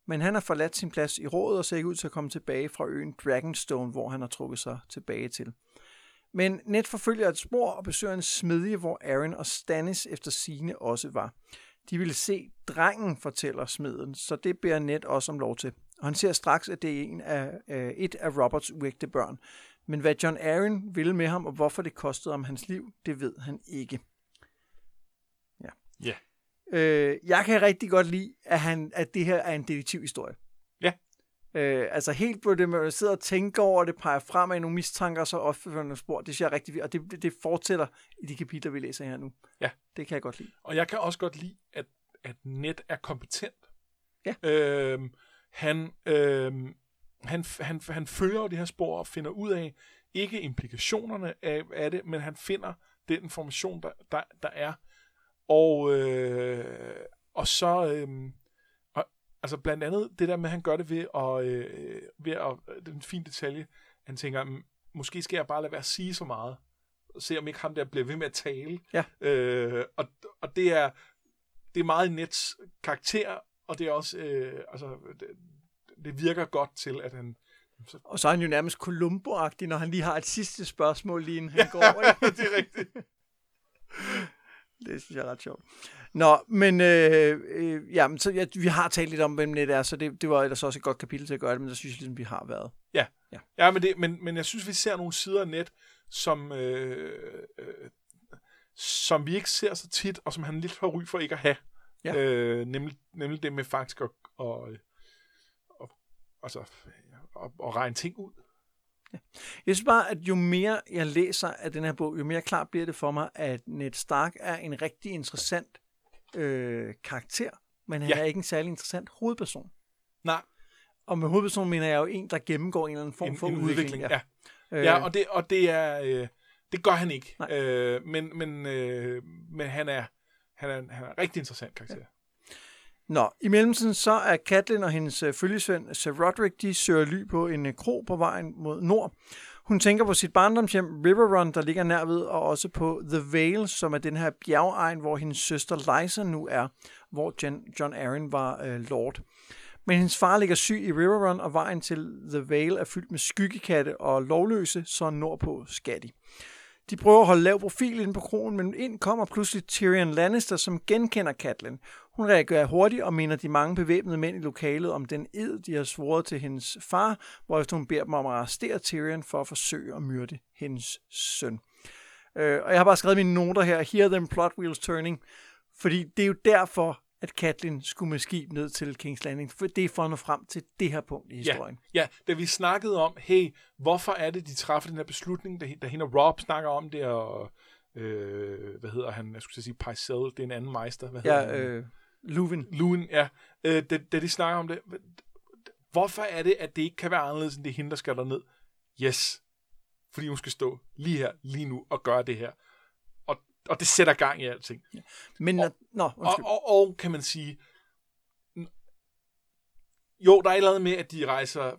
Men han har forladt sin plads i rådet og ser ikke ud til at komme tilbage fra øen Dragonstone, hvor han har trukket sig tilbage til. Men Ned forfølger et spor og besøger en smedje, hvor Aaron og Stannis efter sine også var. De ville se drengen, fortæller smeden, så det beder Ned også om lov til. Og han ser straks, at det er en af, øh, et af Roberts uægte børn. Men hvad John Aaron ville med ham, og hvorfor det kostede ham hans liv, det ved han ikke. Ja. Ja. Øh, jeg kan rigtig godt lide, at, han, at det her er en detektivhistorie. Ja. Øh, altså helt på det, man sidder og tænker over det, peger frem af nogle mistanker, så opfører nogle spor. Det synes jeg er rigtig vildt, og det, det fortsætter i de kapitler, vi læser her nu. Ja. Det kan jeg godt lide. Og jeg kan også godt lide, at, at Net er kompetent. Ja. Øh, han, øh, han, han, han følger det her spor og finder ud af, ikke implikationerne af, af det, men han finder den information, der, der, der er. Og, øh, og så, øh, og, altså blandt andet det der med, at han gør det ved at, øh, ved at, den fine detalje, han tænker, måske skal jeg bare lade være at sige så meget, og se om ikke ham der bliver ved med at tale. Ja. Øh, og, og det er, det er meget Nets karakter, og det er også, øh, altså, det, det virker godt til, at han Så... Og så er han jo nærmest columbo når han lige har et sidste spørgsmål, lige inden han går. Ikke? det er rigtigt. Det synes jeg er ret sjovt. Nå, men øh, øh, ja, men så, ja, vi har talt lidt om, hvem net er, så det, det var ellers også et godt kapitel til at gøre det, men der synes jeg ligesom, vi har været. Ja, ja. ja men, det, men, men jeg synes, vi ser nogle sider af net, som, øh, øh, som vi ikke ser så tit, og som han lidt har ry for ikke at have. Ja. Øh, nemlig, nemlig det med faktisk at, og, og, altså, at, at regne ting ud. Ja. Jeg synes bare, at jo mere jeg læser af den her bog, jo mere klart bliver det for mig, at Ned Stark er en rigtig interessant øh, karakter, men han ja. er ikke en særlig interessant hovedperson. Nej. Og med hovedperson mener jeg jo en, der gennemgår en eller anden form en, for en udvikling. udvikling ja. Ja, øh, ja og, det, og det er... Øh, det gør han ikke. Øh, men men, øh, men han, er, han, er, en, han er en rigtig interessant karakter. Ja. Nå, i mellemtiden så er Katlin og hendes øh, følgesvend øh, Sir Roderick, de søger ly på en øh, kro på vejen mod nord. Hun tænker på sit barndomshjem River Run, der ligger nærved, og også på The Vale, som er den her bjergegn, hvor hendes søster Liza nu er, hvor John, John Arryn var øh, lord. Men hendes far ligger syg i River Run, og vejen til The Vale er fyldt med skyggekatte og lovløse, så nordpå skal de. De prøver at holde lav profil inde på kronen, men ind kommer pludselig Tyrion Lannister, som genkender Catelyn. Hun reagerer hurtigt og minder de mange bevæbnede mænd i lokalet om den ed, de har svoret til hendes far, hvorefter hun beder dem om at arrestere Tyrion for at forsøge at myrde hendes søn. Øh, og jeg har bare skrevet mine noter her, Hear them plot wheels turning, fordi det er jo derfor, at Katlin skulle med skib ned til King's Landing, for det er for at nå frem til det her punkt i historien. Ja, ja da vi snakkede om, hey, hvorfor er det, de træffer den her beslutning, da, da hende og Rob snakker om det, og øh, hvad hedder han, jeg skulle sige Pycelle, det er en anden meister. Hvad ja, øh, Luvin. Luvin, ja. Øh, da, da de snakker om det, hvorfor er det, at det ikke kan være anderledes, end det er hende, der skal ned? Yes, fordi hun skal stå lige her, lige nu, og gøre det her og det sætter gang i alting. Ja. Men, og, nå, og, og, og, kan man sige, jo, der er et eller andet med, at de rejser,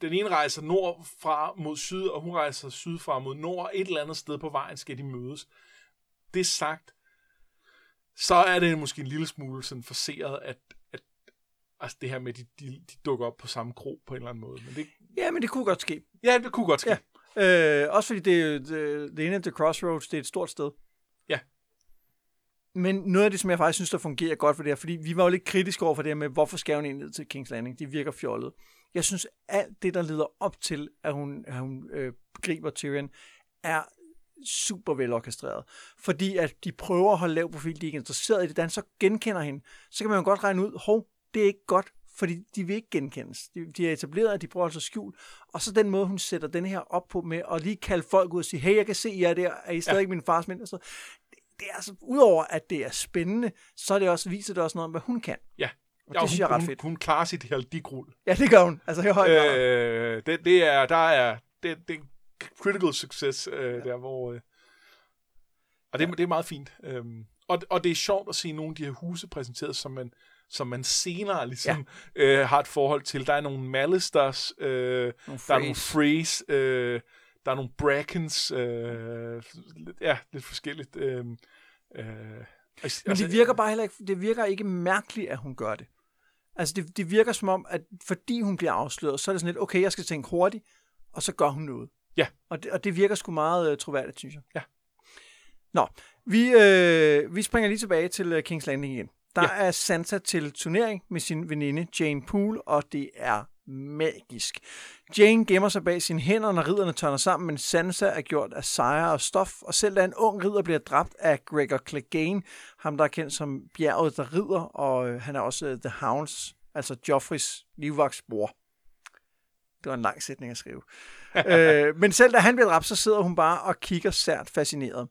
den ene rejser nordfra mod syd, og hun rejser sydfra mod nord, et eller andet sted på vejen skal de mødes. Det sagt, så er det måske en lille smule sådan forseret, at, at altså det her med, at de, de, de dukker op på samme kro på en eller anden måde. Men det, ja, men det kunne godt ske. Ja, det kunne godt ske. Ja. Øh, også fordi det, det, det ene The Crossroads, det er et stort sted. Ja. Men noget af det, som jeg faktisk synes, der fungerer godt for det her, fordi vi var jo lidt kritiske over for det her med, hvorfor skal hun ind ned til King's Landing? Det virker fjollet. Jeg synes, alt det, der leder op til, at hun, at hun øh, griber Tyrion, er super velorkestreret. Fordi at de prøver at holde lav profil, de er ikke interesseret i det, da han så genkender hende, så kan man jo godt regne ud, hov, det er ikke godt, fordi de vil ikke genkendes. De, de er etableret, at de prøver altså skjul. Og så den måde, hun sætter den her op på med at lige kalde folk ud og sige, hey, jeg kan se, I er der, er I stadig ja. min fars mænd? Altså, det, er altså, udover at det er spændende, så er det også, viser det også noget om, hvad hun kan. Ja. Og ja, det synes jeg er ret fedt. Hun, hun klarer sit haldigrull. Ja, det gør hun. Altså, i høj grad. Øh, det, det, er, der er, det, det er critical success, øh, ja. der hvor... Øh, og det, ja. det er meget fint. Øhm, og, og det er sjovt at se nogle af de her huse præsenteret, som man, som man senere ligesom ja. øh, har et forhold til. Der er nogle Malisters, øh, nogle der er nogle Freys, øh, der er nogle Brackens, øh, ja, lidt forskelligt. Øh, øh, altså, Men det virker bare heller ikke, det virker ikke mærkeligt, at hun gør det. Altså, det, det virker som om, at fordi hun bliver afsløret, så er det sådan lidt, okay, jeg skal tænke hurtigt, og så gør hun noget. Ja. Og det, og det virker sgu meget uh, troværdigt, synes jeg. Ja. Nå, vi, øh, vi springer lige tilbage til uh, King's Landing igen. Der ja. er Sansa til turnering med sin veninde Jane Poole, og det er magisk. Jane gemmer sig bag sine hænder, når ridderne tørner sammen, men Sansa er gjort af sejre og stof, og selv da en ung ridder bliver dræbt af Gregor Clegane, ham der er kendt som bjerget der ridder, og øh, han er også uh, The Hounds, altså Joffreys livvagtsbror. Det var en lang sætning at skrive. øh, men selv da han bliver dræbt, så sidder hun bare og kigger sært fascineret.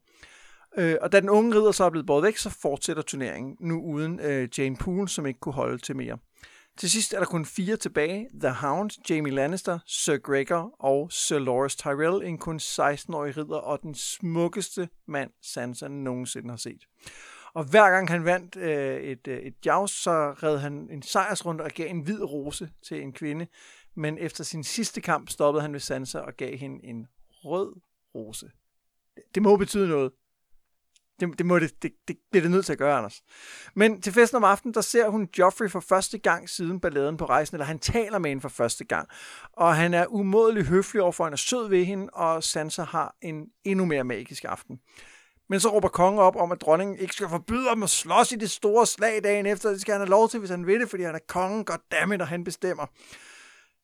Øh, og da den unge ridder så er blevet båret væk, så fortsætter turneringen, nu uden øh, Jane Poole, som ikke kunne holde til mere. Til sidst er der kun fire tilbage. The Hound, Jamie Lannister, Sir Gregor og Sir Loras Tyrell, en kun 16-årig ridder og den smukkeste mand, Sansa nogensinde har set. Og hver gang han vandt øh, et, øh, et joust, så red han en sejrsrunde og gav en hvid rose til en kvinde. Men efter sin sidste kamp stoppede han ved Sansa og gav hende en rød rose. Det må betyde noget. Det, det, må det, det, det bliver det nødt til at gøre, Anders. Men til festen om aftenen, der ser hun Joffrey for første gang siden balladen på rejsen, eller han taler med hende for første gang. Og han er umådelig høflig overfor, han er sød ved hende, og Sansa har en endnu mere magisk aften. Men så råber kongen op om, at dronningen ikke skal forbyde ham at slås i det store slag dagen efter. Det skal han have lov til, hvis han vil det, fordi han er kongen. Goddammit, og han bestemmer.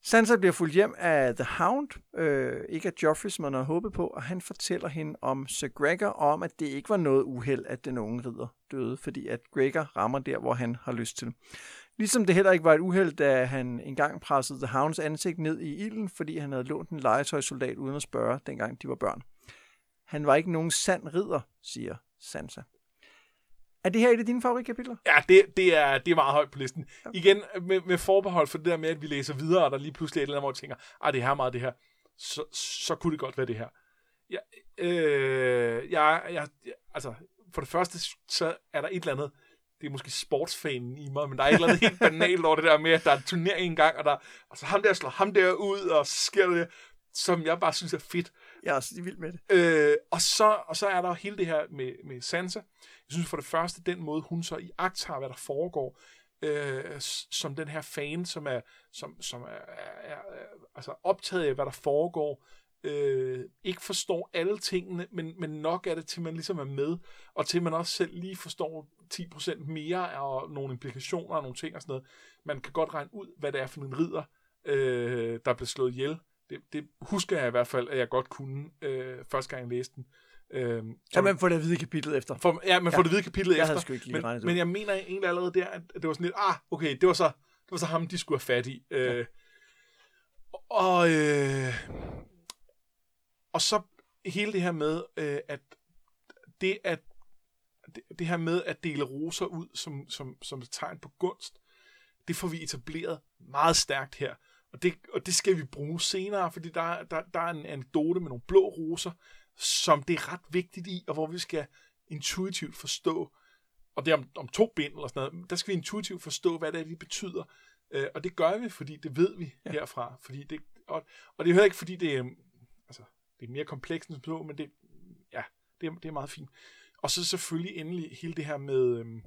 Sansa bliver fuldt hjem af The Hound, øh, ikke af Joffrey, som man havde håbet på, og han fortæller hende om Sir Gregor, og om, at det ikke var noget uheld, at den unge ridder døde, fordi at Gregor rammer der, hvor han har lyst til. Ligesom det heller ikke var et uheld, da han engang pressede The Hounds ansigt ned i ilden, fordi han havde lånt en legetøjsoldat uden at spørge, dengang de var børn. Han var ikke nogen sand ridder, siger Sansa. Er det her et af dine favoritkapitler? Ja, det, det, er, det er meget højt på listen. Ja. Igen, med, med forbehold for det der med, at vi læser videre, og der lige pludselig er et eller andet, hvor vi tænker, ah, det er her meget det her, så, så kunne det godt være det her. Ja, øh, jeg, jeg, altså, for det første, så er der et eller andet, det er måske sportsfanen i mig, men der er et eller andet helt banalt over det der med, at der er en turnering engang, og der, altså ham der slår ham der ud, og sker det, som jeg bare synes er fedt. Jeg er også vild med det. Øh, og, så, og så er der hele det her med, med Sansa. Jeg synes for det første, den måde, hun så i akt har, hvad der foregår, øh, som den her fan, som er, som, som er, er, er altså optaget af, hvad der foregår, øh, ikke forstår alle tingene, men, men nok er det til, man ligesom er med, og til man også selv lige forstår 10% mere af nogle implikationer og nogle ting og sådan noget. Man kan godt regne ud, hvad det er for en ridder, øh, der bliver slået ihjel. Det, det husker jeg i hvert fald, at jeg godt kunne, øh, første gang jeg læste den. Øh, kan man få det hvide kapitel efter? For, ja, man får ja. det hvide kapitel jeg efter. Ikke lige men, men jeg mener egentlig allerede der, at det var sådan lidt, ah, okay, det var så, det var så ham, de skulle have fat i. Øh, ja. Og, øh, og så hele det her med, øh, at det at det, det her med at dele roser ud som, som, som et tegn på gunst, det får vi etableret meget stærkt her. Og det, og det skal vi bruge senere, fordi der, der, der er en anekdote med nogle blå roser, som det er ret vigtigt i, og hvor vi skal intuitivt forstå, og det er om, om to bind eller sådan noget, der skal vi intuitivt forstå, hvad det er, de betyder. Øh, og det gør vi, fordi det ved vi ja. herfra. Fordi det, og, og det er heller ikke, fordi det er, altså, det er mere komplekst end så, men det, ja, det, er, det er meget fint. Og så selvfølgelig endelig hele det her med, øhm,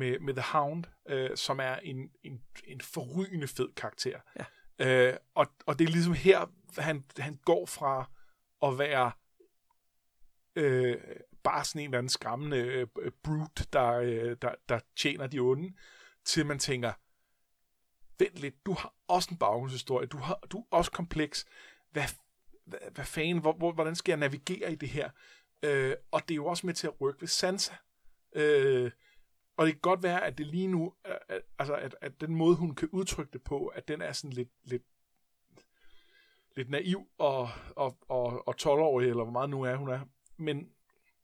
med, med The Hound, øh, som er en, en, en forrygende fed karakter. Ja. Øh, og, og det er ligesom her, han, han går fra at være øh, bare sådan en eller anden skræmmende øh, brute, der, øh, der, der tjener de onde, til man tænker, vent lidt, du har også en baggrundshistorie, du, har, du er også kompleks, hvad, hvad, hvad fanden, hvor, hvor, hvordan skal jeg navigere i det her? Øh, og det er jo også med til at rykke ved Sansa. Øh, og det kan godt være, at det lige nu, at, altså at, at den måde, hun kan udtrykke det på, at den er sådan lidt, lidt, lidt naiv og, og, og, og 12-årig, eller hvor meget nu er hun er. Men,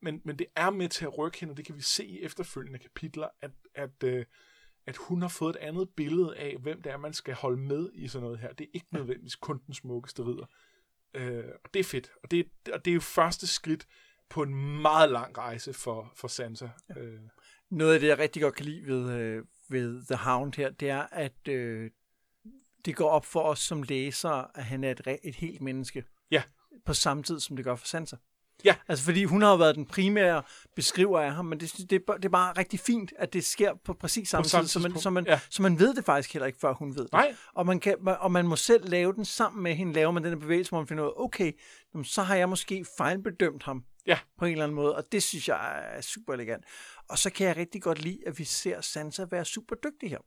men, men det er med til at rykke hende, og det kan vi se i efterfølgende kapitler, at, at, øh, at hun har fået et andet billede af, hvem det er, man skal holde med i sådan noget her. Det er ikke nødvendigvis kun den smukkeste ridder. Øh, og det er fedt. Og det, og det er jo første skridt på en meget lang rejse for, for Sansa. Ja. Øh. Noget af det, jeg rigtig godt kan lide ved, øh, ved The Hound her, det er, at øh, det går op for os som læsere, at han er et, et helt menneske. Ja. På samme tid, som det gør for Sansa. Ja. Altså, fordi hun har jo været den primære beskriver af ham, men det, det, det er bare rigtig fint, at det sker på præcis samme, tid, så man, så, man, ja. så man ved det faktisk heller ikke, før hun ved det. Nej. Og man, kan, og man må selv lave den sammen med hende, laver man den her bevægelse, hvor man finder ud af, okay, så har jeg måske fejlbedømt ham ja. på en eller anden måde, og det synes jeg er super elegant. Og så kan jeg rigtig godt lide, at vi ser Sansa være super dygtig her.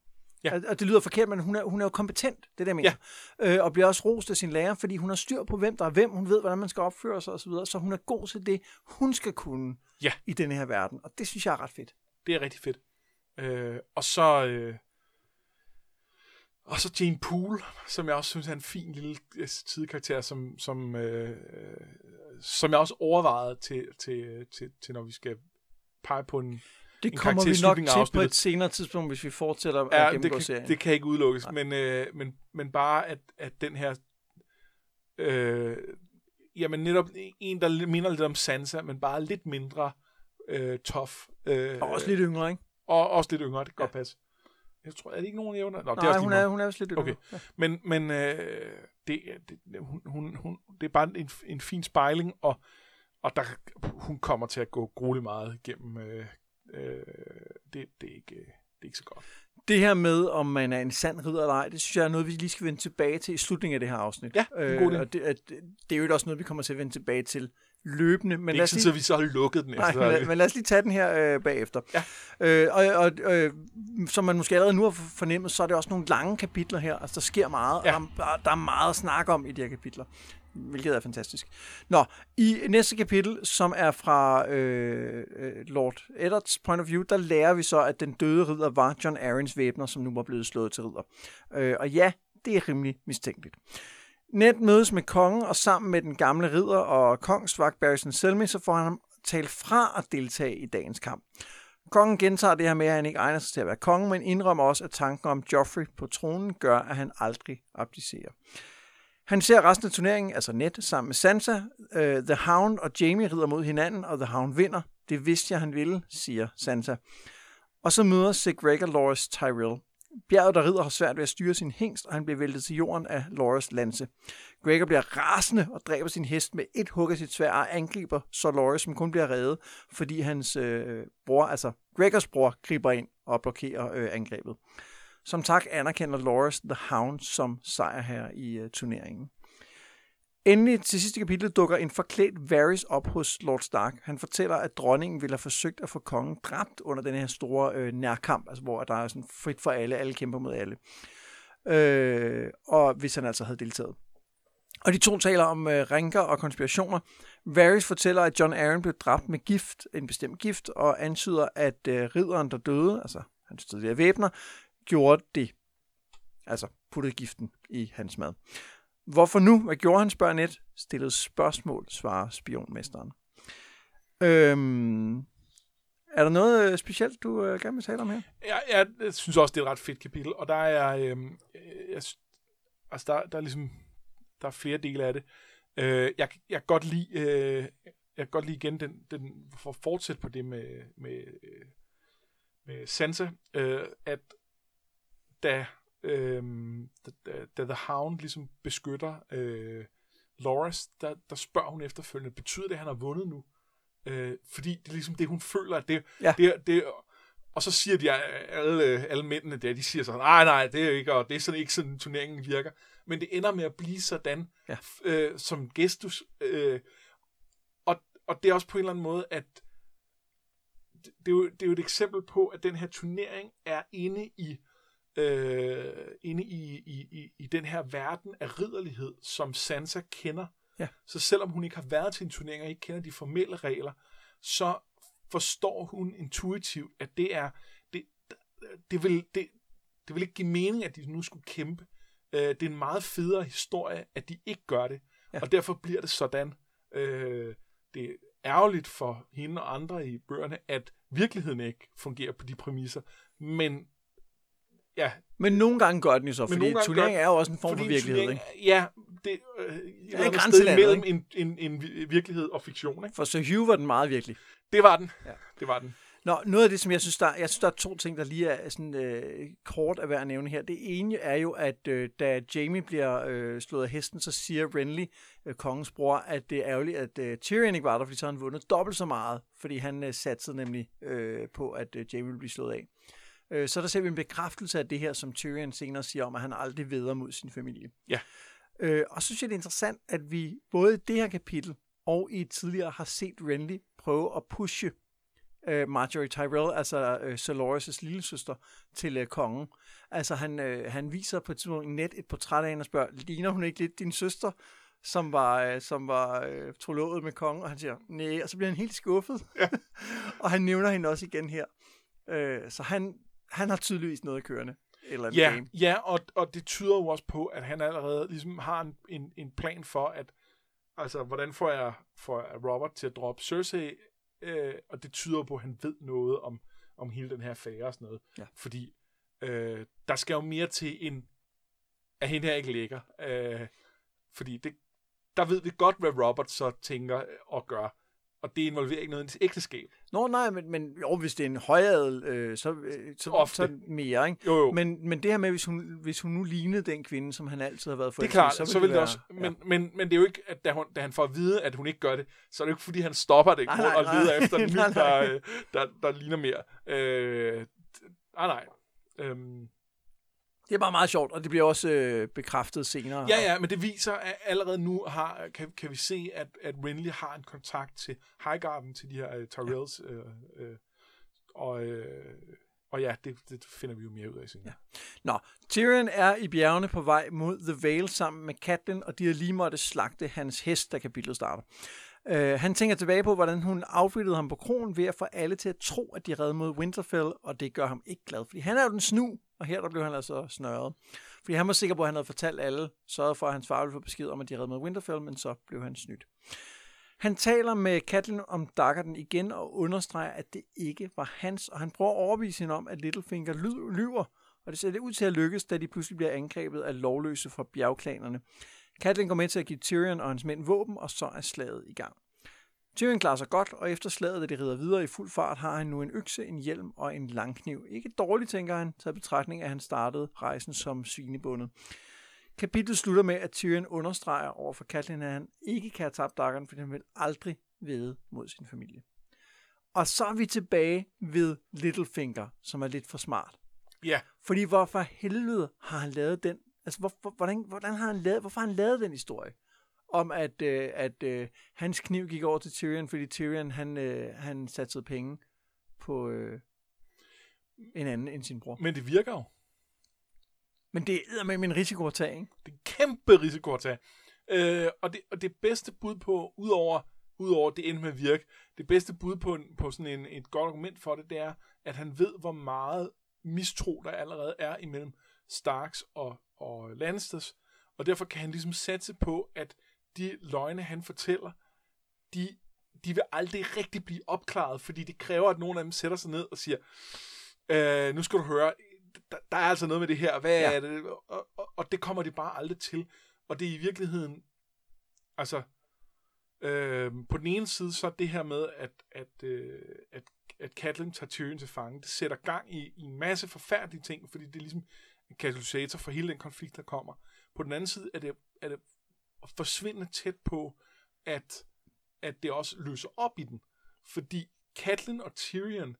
Ja. Og det lyder forkert, men hun er, hun er jo kompetent, det der mener. Ja. Øh, og bliver også rost af sin lærer, fordi hun har styr på, hvem der er hvem. Hun ved, hvordan man skal opføre sig osv. Så, så hun er god til det, hun skal kunne ja. i denne her verden. Og det synes jeg er ret fedt. Det er rigtig fedt. Øh, og så... Øh, og så Jane Poole, som jeg også synes er en fin lille øh, som, som, øh, som jeg også overvejede til, til, til, til, når vi skal pege på en det kommer vi nok til på et senere tidspunkt, hvis vi fortsætter ja, at gennemgå det kan, serien. det kan ikke udelukkes, men, øh, men, men bare at, at den her øh, jamen netop en, der minder lidt om Sansa, men bare lidt mindre øh, tough. Øh, og også lidt yngre, ikke? Og også lidt yngre, det kan ja. godt passe. Jeg tror, er det ikke nogen jævner? Nå, Nej, det er hun, er, hun er også lidt. Okay. Ja. Men, men øh, det, det, hun, hun, hun, det er bare en, en fin spejling, og, og der, hun kommer til at gå grueligt meget igennem. Øh, øh, det, det, er ikke, det er ikke så godt. Det her med, om man er en sand ridder eller ej, det synes jeg er noget, vi lige skal vende tilbage til i slutningen af det her afsnit. Ja, det er god øh, og det, at, det er jo også noget, vi kommer til at vende tilbage til løbende. Men det er ikke sådan, lige... at vi så har lukket den. Nej, men, men lad os lige tage den her øh, bagefter. Ja. Øh, og og øh, som man måske allerede nu har fornemmet, så er det også nogle lange kapitler her. Altså, der sker meget, ja. og der, der er meget at snakke om i de her kapitler hvilket er fantastisk. Nå, i næste kapitel, som er fra øh, øh, Lord Eddards point of view, der lærer vi så, at den døde ridder var John Arryns væbner, som nu var blevet slået til ridder. Øh, og ja, det er rimelig mistænkeligt. Ned mødes med kongen, og sammen med den gamle ridder og kongsvagt Barrison Selmy, så får han ham talt fra at deltage i dagens kamp. Kongen gentager det her med, at han ikke egner sig til at være konge, men indrømmer også, at tanken om Joffrey på tronen gør, at han aldrig abdicerer. Han ser resten af turneringen, altså net, sammen med Sansa. Uh, The Hound og Jamie rider mod hinanden, og The Hound vinder. Det vidste jeg, han ville, siger Sansa. Og så møder Sig Rhaegar Loras Tyrell. Bjerget, der rider, har svært ved at styre sin hængst, og han bliver væltet til jorden af Loras lanse. Gregor bliver rasende og dræber sin hest med et hug af sit svær og angriber så Loras, som kun bliver reddet, fordi hans øh, bror, altså Gregors bror, griber ind og blokerer øh, angrebet. Som tak anerkender Loras The Hound som sejrherre i øh, turneringen. Endelig til sidste kapitel dukker en forklædt Varys op hos Lord Stark. Han fortæller, at dronningen ville have forsøgt at få kongen dræbt under den her store øh, nærkamp, altså hvor der er sådan frit for alle, alle kæmper mod alle. Øh, og hvis han altså havde deltaget. Og de to taler om øh, rænker og konspirationer. Varys fortæller, at John Arryn blev dræbt med gift, en bestemt gift, og antyder, at øh, ridderen, der døde, altså hans tidligere væbner, gjorde det. Altså puttede giften i hans mad. Hvorfor nu? Hvad gjorde han, spørger net? Stillede spørgsmål, svarer spionmesteren. Øhm, er der noget øh, specielt, du øh, gerne vil tale om her? Ja, jeg, jeg synes også, det er et ret fedt kapitel, og der er, øhm, øh, jeg, altså der, der er ligesom, der er flere dele af det. Øh, jeg, jeg kan godt lide, øh, jeg kan godt lide igen den, den for at fortsætte på det med, med, øh, med Sansa, øh, at da, øh, da, da The Hound ligesom beskytter øh, Loras, der, der spørger hun efterfølgende, betyder det, at han har vundet nu? Øh, fordi det er ligesom det, hun føler, at det, ja. det, det og så siger de alle, alle mændene der, de siger så, nej, nej, det er ikke, og det er sådan ikke sådan, turneringen virker. Men det ender med at blive sådan, ja. øh, som gestus. Øh, og, og det er også på en eller anden måde, at det, det, er jo, det er jo et eksempel på, at den her turnering er inde i øh, inde i, i, i, i den her verden af ridderlighed, som Sansa kender. Ja. Så selvom hun ikke har været til en turnering og ikke kender de formelle regler, så forstår hun intuitivt, at det er det, det, vil, det, det vil ikke give mening, at de nu skulle kæmpe. Øh, det er en meget federe historie, at de ikke gør det. Ja. Og derfor bliver det sådan. Øh, det er ærgerligt for hende og andre i bøgerne, at virkeligheden ikke fungerer på de præmisser. Men ja. Men nogle gange gør den jo så, Men fordi turnering gør, er jo også en form for virkelighed, ikke? Ja, det, øh, det er et sted mellem en, en, en virkelighed og fiktion, ikke? For så Hugh var den meget virkelig. Det var den. Ja. Det var den. Nå, noget af det, som jeg synes, der, jeg synes, der er to ting, der lige er sådan øh, kort at være at nævne her. Det ene er jo, at øh, da Jamie bliver øh, slået af hesten, så siger Renly, øh, kongens bror, at det er ærgerligt, at øh, Tyrion ikke var der, fordi så har han vundet dobbelt så meget, fordi han øh, satte nemlig øh, på, at øh, Jamie ville blive slået af. Øh, så der ser vi en bekræftelse af det her, som Tyrion senere siger om, at han aldrig veder mod sin familie. Ja. Øh, og så synes jeg, det er interessant, at vi både i det her kapitel og i tidligere har set Renly prøve at pushe øh, Marjorie Tyrell, altså øh, lille søster, til øh, kongen. Altså han, øh, han viser på et tidspunkt net et portræt af hende og spørger, ligner hun ikke lidt din søster? som var, øh, som var øh, trolovet med kongen, og han siger, nej, og så bliver han helt skuffet. Ja. og han nævner hende også igen her. Øh, så han, han har tydeligvis noget kørende. Eller ja, game. ja og, og det tyder jo også på, at han allerede ligesom har en, en, en plan for, at altså, hvordan får jeg, får jeg Robert til at droppe Cersei, øh, og det tyder på, at han ved noget om, om hele den her affære og sådan noget. Ja. Fordi øh, der skal jo mere til en, at hende her ikke ligger. Øh, fordi det, der ved vi godt, hvad Robert så tænker og gør. Og det involverer ikke noget i ægteskab. Nå nej, men, men jo, hvis det er en højadel, øh, så, øh, så, Ofte. så mere, ikke? Jo, jo. Men, men det her med, hvis hun, hvis hun nu lignede den kvinde, som han altid har været det er klart, så, så vil det være- også, men, men, men det er jo ikke, at da, hun, da han får at vide, at hun ikke gør det, så er det jo ikke, fordi han stopper det Nej, nej, nej, og nej. leder efter den Nej, nej. der, øh, der, der ligner mere. Øh, nej, nej. Øhm, Det er bare meget sjovt, og det bliver også øh, bekræftet senere. ja, ja, men det viser, at allerede nu har, kan, kan vi se, at, at Renly har en kontakt til Highgarden, til de her uh, Tyrells, øh, øh, og, øh, og ja, det, det finder vi jo mere ud af senere. Nå, Tyrion er i bjergene på vej mod The Vale sammen med Catelyn, og de har lige måtte slagte hans hest, da kapitlet starter. Øh, han tænker tilbage på, hvordan hun affyldede ham på kronen ved at få alle til at tro, at de redde mod Winterfell, og det gør ham ikke glad, fordi han er jo den snu, og her der blev han altså snørret. Fordi han var sikker på, at han havde fortalt alle, sørget for, at hans far ville få besked om, at de redde mod Winterfell, men så blev han snydt. Han taler med Catelyn om Daggerden igen og understreger, at det ikke var hans, og han prøver at overbevise hende om, at Littlefinger lyver, og det ser det ud til at lykkes, da de pludselig bliver angrebet af lovløse fra bjergklanerne. Catelyn går med til at give Tyrion og hans mænd våben, og så er slaget i gang. Tyrion klarer sig godt, og efter slaget, da de rider videre i fuld fart, har han nu en økse, en hjelm og en langkniv. Ikke dårligt, tænker han, taget betragtning, at han startede rejsen som svinebundet. Kapitlet slutter med, at Tyrion understreger over for Catelyn, at han ikke kan have tabt daggeren, for han vil aldrig vede mod sin familie. Og så er vi tilbage ved Littlefinger, som er lidt for smart. Ja, Fordi hvorfor helvede har han lavet den? Altså, hvor, hvordan, hvordan har han lavet, hvorfor har han lavet den historie? Om at, øh, at øh, hans kniv gik over til Tyrion, fordi Tyrion han, øh, han satte penge på øh, en anden end sin bror. men det virker jo. Men det er med en risiko at tage, ikke? Det er en kæmpe risiko at tage. Øh, og, det, og det bedste bud på, udover, udover det endte med at virke, det bedste bud på, en, på sådan en, et godt argument for det, det er, at han ved, hvor meget mistro der allerede er imellem Starks og, og Lannisters, og derfor kan han ligesom satse på, at de løgne, han fortæller, de, de vil aldrig rigtig blive opklaret, fordi det kræver, at nogen af dem sætter sig ned og siger, øh, nu skal du høre, der, der er altså noget med det her, hvad Ja. er det? Og, og, og det kommer de bare aldrig til. Og det er i virkeligheden, altså, øh, på den ene side, så er det her med, at, at, øh, at, at Catelyn tager Tyrion til fange, det sætter gang i, i en masse forfærdelige ting, fordi det er ligesom en katalysator for hele den konflikt, der kommer. På den anden side er det, er det forsvindende tæt på, at, at det også løser op i den. Fordi Catelyn og Tyrion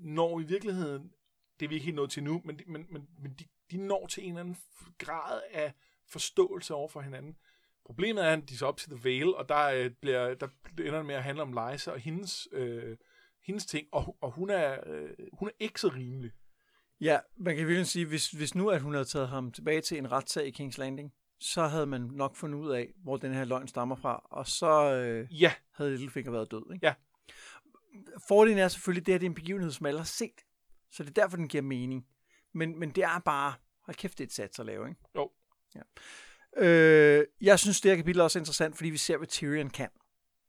når i virkeligheden, det er vi ikke helt nået til nu, men, men, men, men de, de når til en eller anden grad af forståelse over for hinanden. Problemet er, at de er så op til The Vale, og der, øh, bliver, der ender det med at handle om Lysa og hendes, øh, hendes ting, og, og hun, er, øh, hun er ikke så rimelig. Ja, man kan virkelig sige, hvis, hvis nu at hun havde taget ham tilbage til en retssag i King's Landing, så havde man nok fundet ud af, hvor den her løgn stammer fra, og så øh, Ja, havde Littlefinger været død. Ikke? Ja. Fordelen er selvfølgelig, det her det er en begivenhed, som alle har set, så det er derfor, den giver mening. Men, men det er bare, hold kæft, det er et sats at lave, ikke? Jo. Ja. Øh, jeg synes, det her kapitel er også interessant, fordi vi ser, hvad Tyrion kan.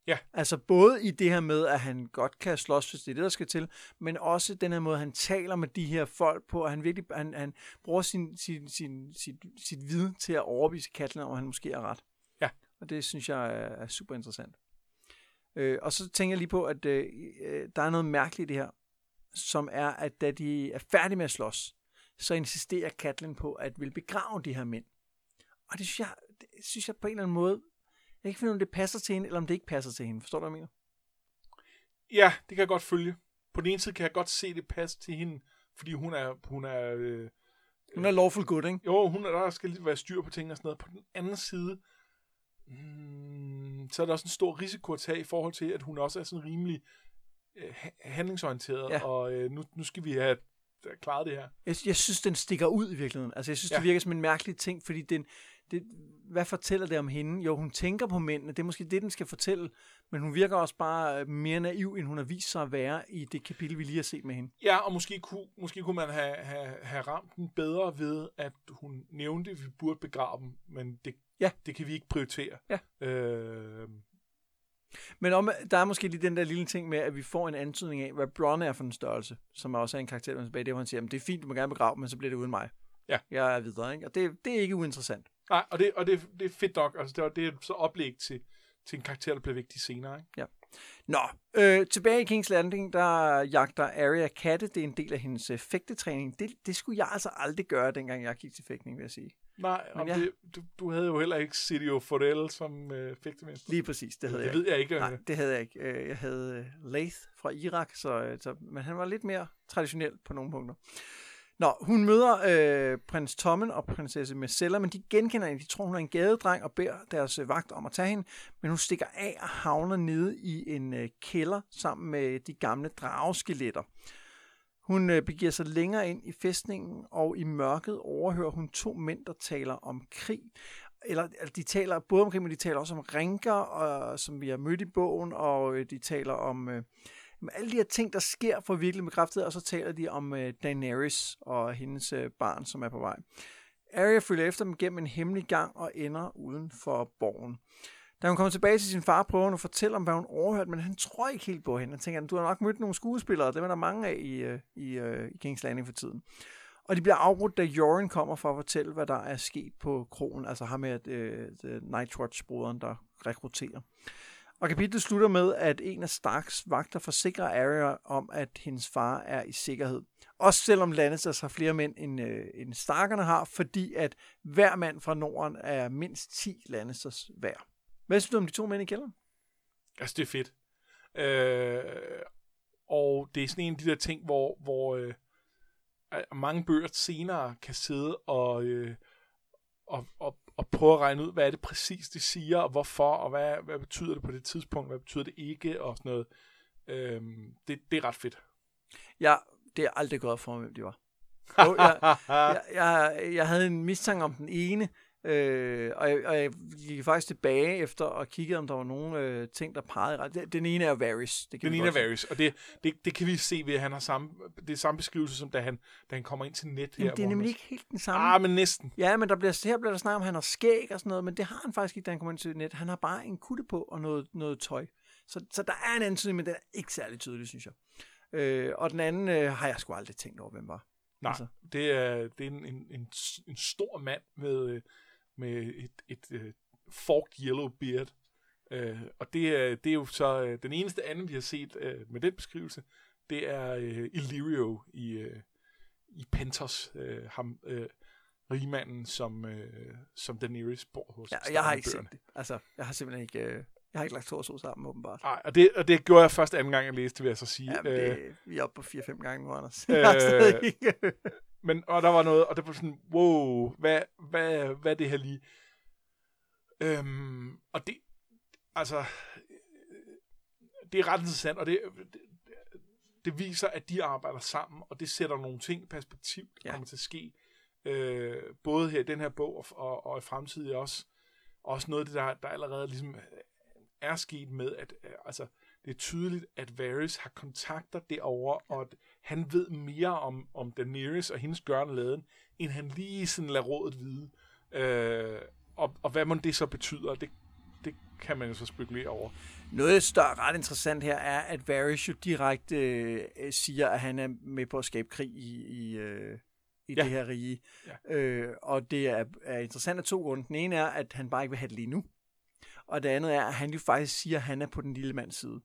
Ja. Altså både i det her med, at han godt kan slås, hvis det er det, der skal til, men også den her måde, han taler med de her folk på, at han virkelig han, han bruger sin, sin, sin, sit, sit vid til at overbevise Catelyn om, at han måske er ret. Ja. Og det synes jeg er, er super interessant. Øh, og så tænker jeg lige på, at øh, øh, der er noget mærkeligt i det her, som er, at da de er færdige med at slås, så insisterer Catelyn på at vil begrave de her mænd. Og det synes jeg, det synes jeg på en eller anden måde, jeg kan ikke finde ud af, om det passer til hende, eller om det ikke passer til hende. Forstår du, hvad jeg mener? ja, det kan jeg godt følge. På den ene side kan jeg godt se det passe til hende, fordi hun er, hun er øh, Hun er lawful good, ikke? Jo, hun er, der skal lige være styr på ting og sådan noget. På den anden side, mm, så er der også en stor risiko at tage i forhold til, at hun også er sådan rimelig øh, ha- handlingsorienteret, Ja. og øh, nu, nu skal vi have have klaret det her. Jeg, jeg synes, den stikker ud i virkeligheden. Altså, jeg synes, ja. det virker som en mærkelig ting, fordi den, det, hvad fortæller det om hende? Jo, hun tænker på mændene, det er måske det, den skal fortælle, men hun virker også bare mere naiv, end hun har vist sig at være i det kapitel, vi lige har set med hende. Ja, og måske kunne, måske kunne man have, have, have ramt den bedre ved, at hun nævnte, at vi burde begrave dem, men det, Ja. det kan vi ikke prioritere. Ja. Øh, Men om, der er måske lige den der lille ting med, at vi får en antydning af, hvad Bronn er for en størrelse, som også er en karakter, der er tilbage, det hvor han siger, "Jamen, det er fint, du må gerne begrave, men så bliver det uden mig. Ja. Jeg er videre, ikke? Og det, det er ikke uinteressant. Nej, og, det, og det, det er fedt nok. Altså, det, er, det er så oplæg til, til en karakter, der bliver vigtig senere. Ikke? Nå, øh, tilbage i Kings Landing, der jagter Arya katte. Det er en del af hendes øh, fægtetræning. Det, det skulle jeg altså aldrig gøre, dengang jeg gik til fægtning, vil jeg sige. Nej, Men og ja. det, du, du havde jo heller ikke Sidio Fordell som øh, fægtemester. Lige præcis, det havde det jeg ved jeg ikke. Nej, det havde jeg ikke. Øh, Jeg havde øh, Lath fra Irak, så, øh, så, men han var lidt mere traditionel på nogle punkter. Nå, hun møder øh, prins Tommen og prinsesse Marcella, men de genkender hende. De tror, hun er en gadedreng og beder deres øh, vagt om at tage hende, men hun stikker af og havner nede i en øh, kælder sammen med de gamle drageskeletter. Hun øh, begiver sig længere ind i fæstningen, og i mørket overhører hun to mænd, der taler om krig. Eller altså, de taler både om krig, men de taler også om rinker, og, som vi har mødt i bogen, og øh, de taler om øh, men alle de her ting, der sker for virkelig med og så taler de om øh, Daenerys og hendes øh, barn, som er på vej. Arya følger efter dem gennem en hemmelig gang og ender uden for borgen. Da hun kommer tilbage til sin far, prøver hun at fortælle om, hvad hun overhørte, men han tror ikke helt på hende. Han tænker, du har nok mødt nogle skuespillere, dem er der mange af i, øh, i, øh, i King's Landing for tiden. Og de bliver afbrudt, da Joran kommer for at fortælle, hvad der er sket på krogen, altså ham med uh, øh, Nightwatch-broderen, der rekrutterer. Og kapitlet slutter med, at en af Starks vagter forsikrer Arya om, at hendes far er i sikkerhed. Også selvom Lannisters har flere mænd, end, øh, end Starkerne har, fordi at hver mand fra Norden er mindst 10 Lannisters hver. Hvad synes du om de to mænd i kælderen? Altså, det er fedt. Øh, og det er sådan en af de der ting, hvor, hvor øh, mange bøger senere kan sidde og, øh, og, og, og prøve at regne ud, hvad er det præcis, de siger, og hvorfor, og hvad, hvad betyder det på det tidspunkt, hvad betyder det ikke, og sådan noget. Øh, det, det er ret fedt. Ja, det er aldrig op for hvem de var. Jo, jeg, jeg, jeg, jeg havde en mistanke om den ene, øh, og, jeg, og jeg gik faktisk tilbage efter og kiggede, om der var nogle øh, ting, der pegede ret. Den- ene er Varys. Det kan Den ene er. Varys, og det, det, det kan vi se ved, at han har samme, det er samme beskrivelse, som da han, da han kommer ind til net her. Jamen, det er nemlig ikke helt den samme. Ah, men næsten. Ja, men der bliver, her bliver der snakket om, at han har skæg og sådan noget, men det har han faktisk ikke, da han kommer ind til net. Han har bare en kutte på og noget, noget tøj. Så, så der er en antydning, men den er ikke særlig tydelig, synes jeg. Øh, og den anden øh, har jeg sgu aldrig tænkt over, hvem var. Nej, Altså. altså. det er, det er en, en, en, en stor mand med, øh, med et, et, et forked yellow beard. Øh, og det er, det er jo så øh, den eneste anden, vi har set øh, med den beskrivelse, det er øh, Illyrio i, øh, i Pentos, øh, ham, øh, rigmanden, som, øh, som Daenerys bor hos. Ja, jeg har ikke bøgerne. set det. Altså, jeg har simpelthen ikke, øh, jeg har ikke lagt to og sammen, åbenbart. Nej, og det, og det gjorde jeg først anden gang, jeg læste, vil jeg så sige. Ja, men Øh, det, vi er oppe på 4-5 gange nu, Anders. Øh, Men, og der var noget, og det var sådan, wow, hvad, hvad, hvad er det her lige? Øhm, og det, altså, øh, det er ret interessant, og det, det, det viser, at de arbejder sammen, og det sætter nogle ting i perspektiv, der Ja. kommer til at ske, øh, både her i den her bog, og, og, og i fremtiden også. Også noget af det, der, der allerede ligesom er sket med, at øh, altså, det er tydeligt, at Varys har kontakter derovre, og at han ved mere om, om Daenerys og hendes gørne laden, end han lige sådan lader rådet vide. Øh, og, og hvad må det så betyder, det, det kan man jo så spekulere over. Noget, der er ret interessant her, er, at Varys jo direkte øh, siger, at han er med på at skabe krig i, i, øh, i Ja. det her rige. Ja. Øh, og det er, er interessant af to grunde. Den ene er, at han bare ikke vil have det lige nu. Og det andet er, at han jo faktisk siger, at han er på den lille mands side.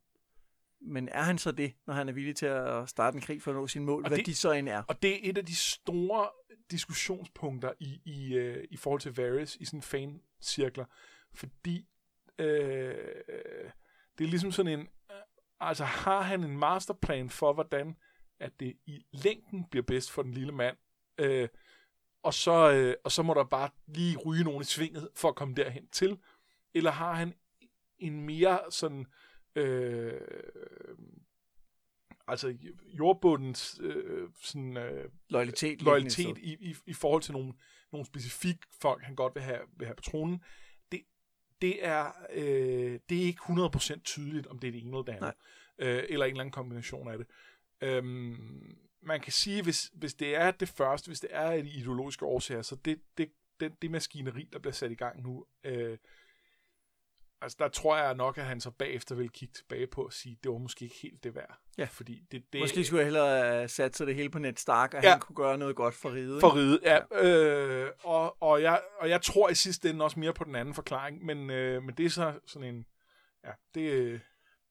Men er han så det, når han er villig til at starte en krig for at nå sin mål, Og hvad det- de så end er? Og det er et af de store diskussionspunkter i, i, øh, i forhold til Varys i sådan fancirkler, fordi øh, det er ligesom sådan en, øh, altså har han en masterplan for, hvordan at det i længden bliver bedst for den lille mand, øh, og, så, øh, og så må der bare lige ryge nogen i svinget for at komme derhen til, eller har han en mere sådan øh, altså jordbundens øh, sådan, øh, Loyalitet. loyalitet i, i, i forhold til nogle, nogle specifikke folk, han godt vil have, vil have på tronen, det, det, er, øh, det er ikke 100% tydeligt, om det er det ene eller det andet. Øh, eller en eller anden kombination af det. Øhm, man kan sige, hvis, hvis det er det første, hvis det er et ideologiske årsager, så det, det, det, det maskineri, der bliver sat i gang nu, øh, altså der tror jeg nok, at han så bagefter vil kigge tilbage på og sige, det var måske ikke helt det værd. Ja. Fordi det, det. Måske skulle jeg hellere have sat sig det hele på Ned Stark, og Ja. han kunne gøre noget godt for riget. For ride, ja. Øh, og, og, jeg, og jeg tror i sidste ende også mere på den anden forklaring, men, øh, men det er så sådan en... Ja, det, øh,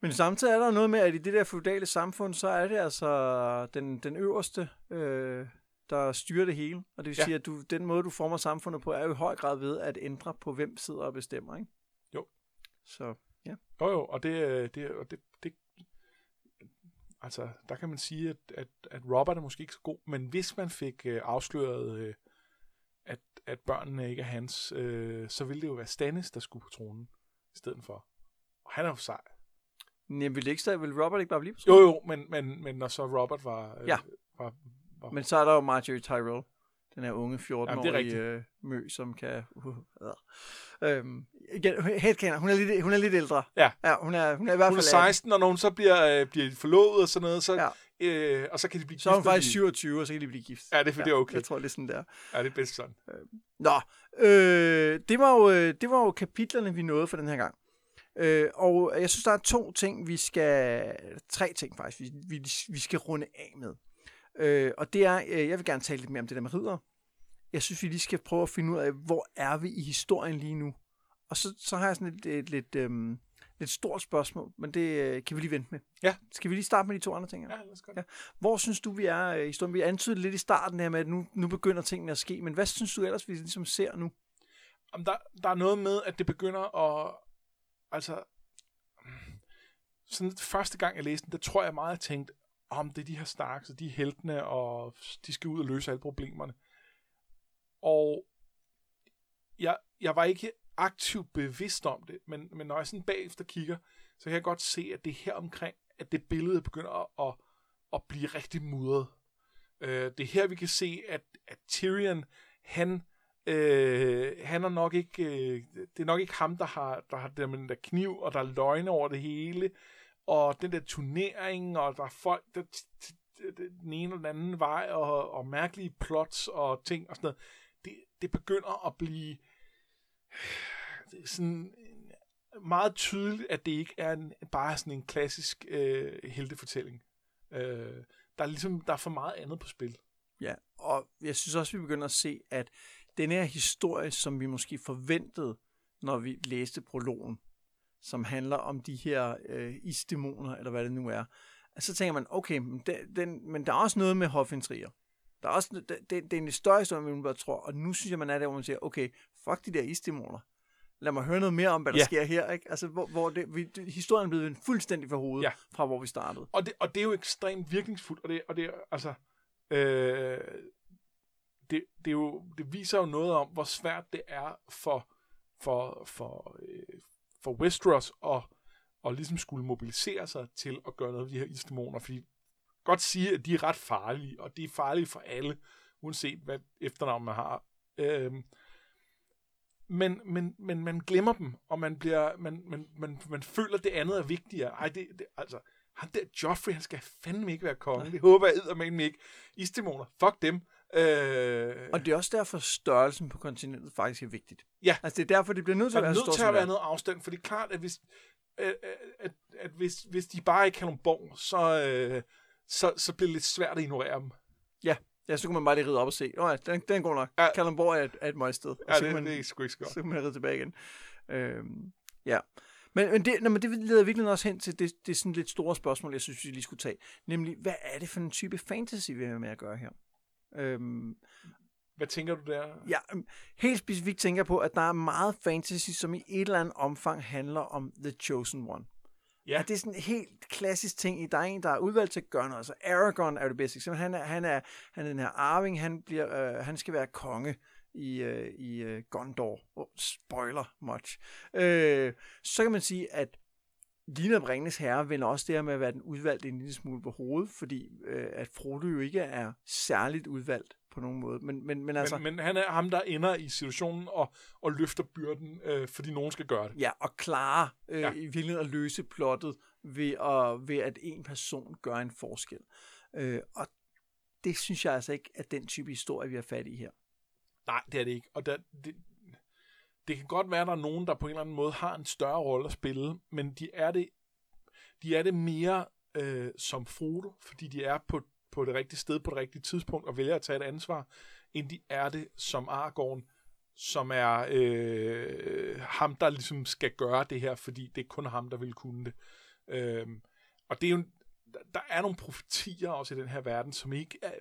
Men samtidig er der noget med, at i det der feudale samfund, så er det altså den, den øverste, øh, der styrer det hele. Og det vil ja. sige, at du, den måde, du former samfundet på, er jo i høj grad ved at ændre på, hvem sidder og bestemmer, ikke? Så, ja. Jo, jo, og det, øh, det, og det, det altså, der kan man sige, at, at, at Robert er måske ikke så god, men hvis man fik øh, afsløret, øh, at, at børnene ikke er hans, øh, så ville det jo være Stannis, der skulle på tronen i stedet for. Og han er jo sej. Jamen, vil, ikke, vil Robert ikke bare blive på tronen? Jo, jo, men, men, men når så Robert var, øh, ja. var, var... Men så er der jo Marjorie Tyrell den her unge 14-årige øh, mø, som kan... Uh, uh. Øhm, igen, helt kender, hun er lidt, hun er lidt ældre. Ja. ja hun, er, hun er i hvert fald... Hun er 16, og når hun så bliver, øh, bliver forlovet og sådan noget, så, ja. øh, og så kan de blive gift. Så er hun faktisk 27, og så kan de blive gift. Ja, det er, for ja, det er okay. Jeg tror, det er sådan der. Ja, det er bedst sådan. Øh, nå, øh, det, var jo, øh, det var jo kapitlerne, vi nåede for den her gang. Øh, og jeg synes, der er to ting, vi skal... Tre ting faktisk, vi, vi, vi skal runde af med. Øh, og det er, øh, jeg vil gerne tale lidt mere om det der med ridder. Jeg synes, vi lige skal prøve at finde ud af, hvor er vi i historien lige nu. Og så, så har jeg sådan et, et, lidt, øhm, lidt stort spørgsmål, men det øh, kan vi lige vente med. Ja. Skal vi lige starte med de to andre ting? Ja, lad os ja. Hvor synes du, vi er i historien? Vi antydede lidt i starten her med, at nu, nu begynder tingene at ske, men hvad synes du ellers, vi ligesom ser nu? Jamen, der, der er noget med, at det begynder at... Altså, sådan første gang, jeg læste den, der tror jeg meget, jeg tænkte, om det er de her Starks, og de er heltene, og de skal ud og løse alle problemerne. Og jeg, jeg var ikke aktivt bevidst om det, men, men når jeg sådan bagefter kigger, så kan jeg godt se, at det her omkring, at det billede begynder at, at, at blive rigtig mudret. Øh, det er her, vi kan se, at, at Tyrion, han, øh, han er nok ikke, øh, det er nok ikke ham, der har, der har den der kniv, og der er løgne over det hele, og den der turnering, og der er folk, der den ene eller den anden vej, og, og mærkelige plots og ting og sådan noget. Det, det begynder at blive sådan meget tydeligt, at det ikke er en, bare sådan en klassisk øh, heltefortælling. Øh, der er ligesom der er for meget andet på spil. Ja, og jeg synes også, vi begynder at se, at den her historie, som vi måske forventede, når vi læste prologen, som handler om de her øh, isdæmoner, eller hvad det nu er, så tænker man, okay, men, den, den, men der er også noget med hofintriger. Der er også, det, det, det er en større historie, end man tror, og nu synes jeg, man er der, hvor man siger, okay, fuck de der isdæmoner. Lad mig høre noget mere om, hvad der ja. sker her. Ikke? Altså, hvor, hvor det, vi, historien er blevet fuldstændig for hovedet, ja. fra hvor vi startede. Og det, og det er jo ekstremt virkningsfuldt, og det, og det altså, øh, det, det, er jo, det viser jo noget om, hvor svært det er for, for, for, øh, for Westeros at, at ligesom skulle mobilisere sig til at gøre noget af de her isdæmoner, fordi godt sige, at de er ret farlige, og de er farlige for alle, uanset hvad efternavn man har. Øhm, men, men, men man glemmer dem, og man, bliver, man, man, man, man føler, at det andet er vigtigere. Ej, det, det, altså, han der Joffrey, han skal fandme ikke være konge. Det håber jeg eddermame ikke. Isdæmoner, fuck dem. Øh... Og det er også derfor, størrelsen på kontinentet faktisk er vigtigt. Ja. Altså, det er derfor, det bliver nødt til at være nødt til at være noget afstand, for det er klart, at hvis, at, at, at hvis, hvis de bare ikke har nogen borg, så, øh, så, så bliver det lidt svært at ignorere dem. Ja, ja så kan man bare lige ride op og se. Nå ja, den, den god nok. Ja. Kalundborg er et, er et møgsted. Ja, det, man, det er sgu ikke godt. Så kan man ride tilbage igen. Øhm, ja. Men, men, det, men det leder virkelig også hen til det, det er sådan lidt store spørgsmål, jeg synes, vi lige skulle tage. Nemlig, hvad er det for en type fantasy, vi har med at gøre her? Øhm, hvad tænker du der? Ja, øhm, helt specifikt tænker jeg på, at der er meget fantasy, som i et eller andet omfang handler om The Chosen One. Ja. At det er sådan en helt klassisk ting. Der er en, der er udvalgt til at gøre noget. Altså Aragorn er det bedste eksempel. Han er, han er, han er den her arving. Han, bliver, øh, han skal være konge i, øh, i øh, Gondor. Oh, spoiler much. Øh, så kan man sige, at Ligner Bringens herre vender også det her med at være den udvalgte en lille smule på hovedet, fordi øh, at Frodo jo ikke er særligt udvalgt på nogen måde. Men, men, men, altså, men, men han er ham, der ender i situationen og, og løfter byrden, øh, fordi nogen skal gøre det. Ja, og klare øh, ja. i virkeligheden at løse plottet ved, at, ved at en person gør en forskel. Øh, og det synes jeg altså ikke er den type historie, vi har fat i her. Nej, det er det ikke. Og der, det, det kan godt være, at der er nogen, der på en eller anden måde har en større rolle at spille, men de er det, de er det mere øh, som Frodo, fordi de er på, på det rigtige sted på det rigtige tidspunkt og vælger at tage et ansvar, end de er det som Aragorn, som er øh, ham, der ligesom skal gøre det her, fordi det er kun ham, der vil kunne det. Øh, og det er jo, der- der er nogle profetier også i den her verden, som ikke er,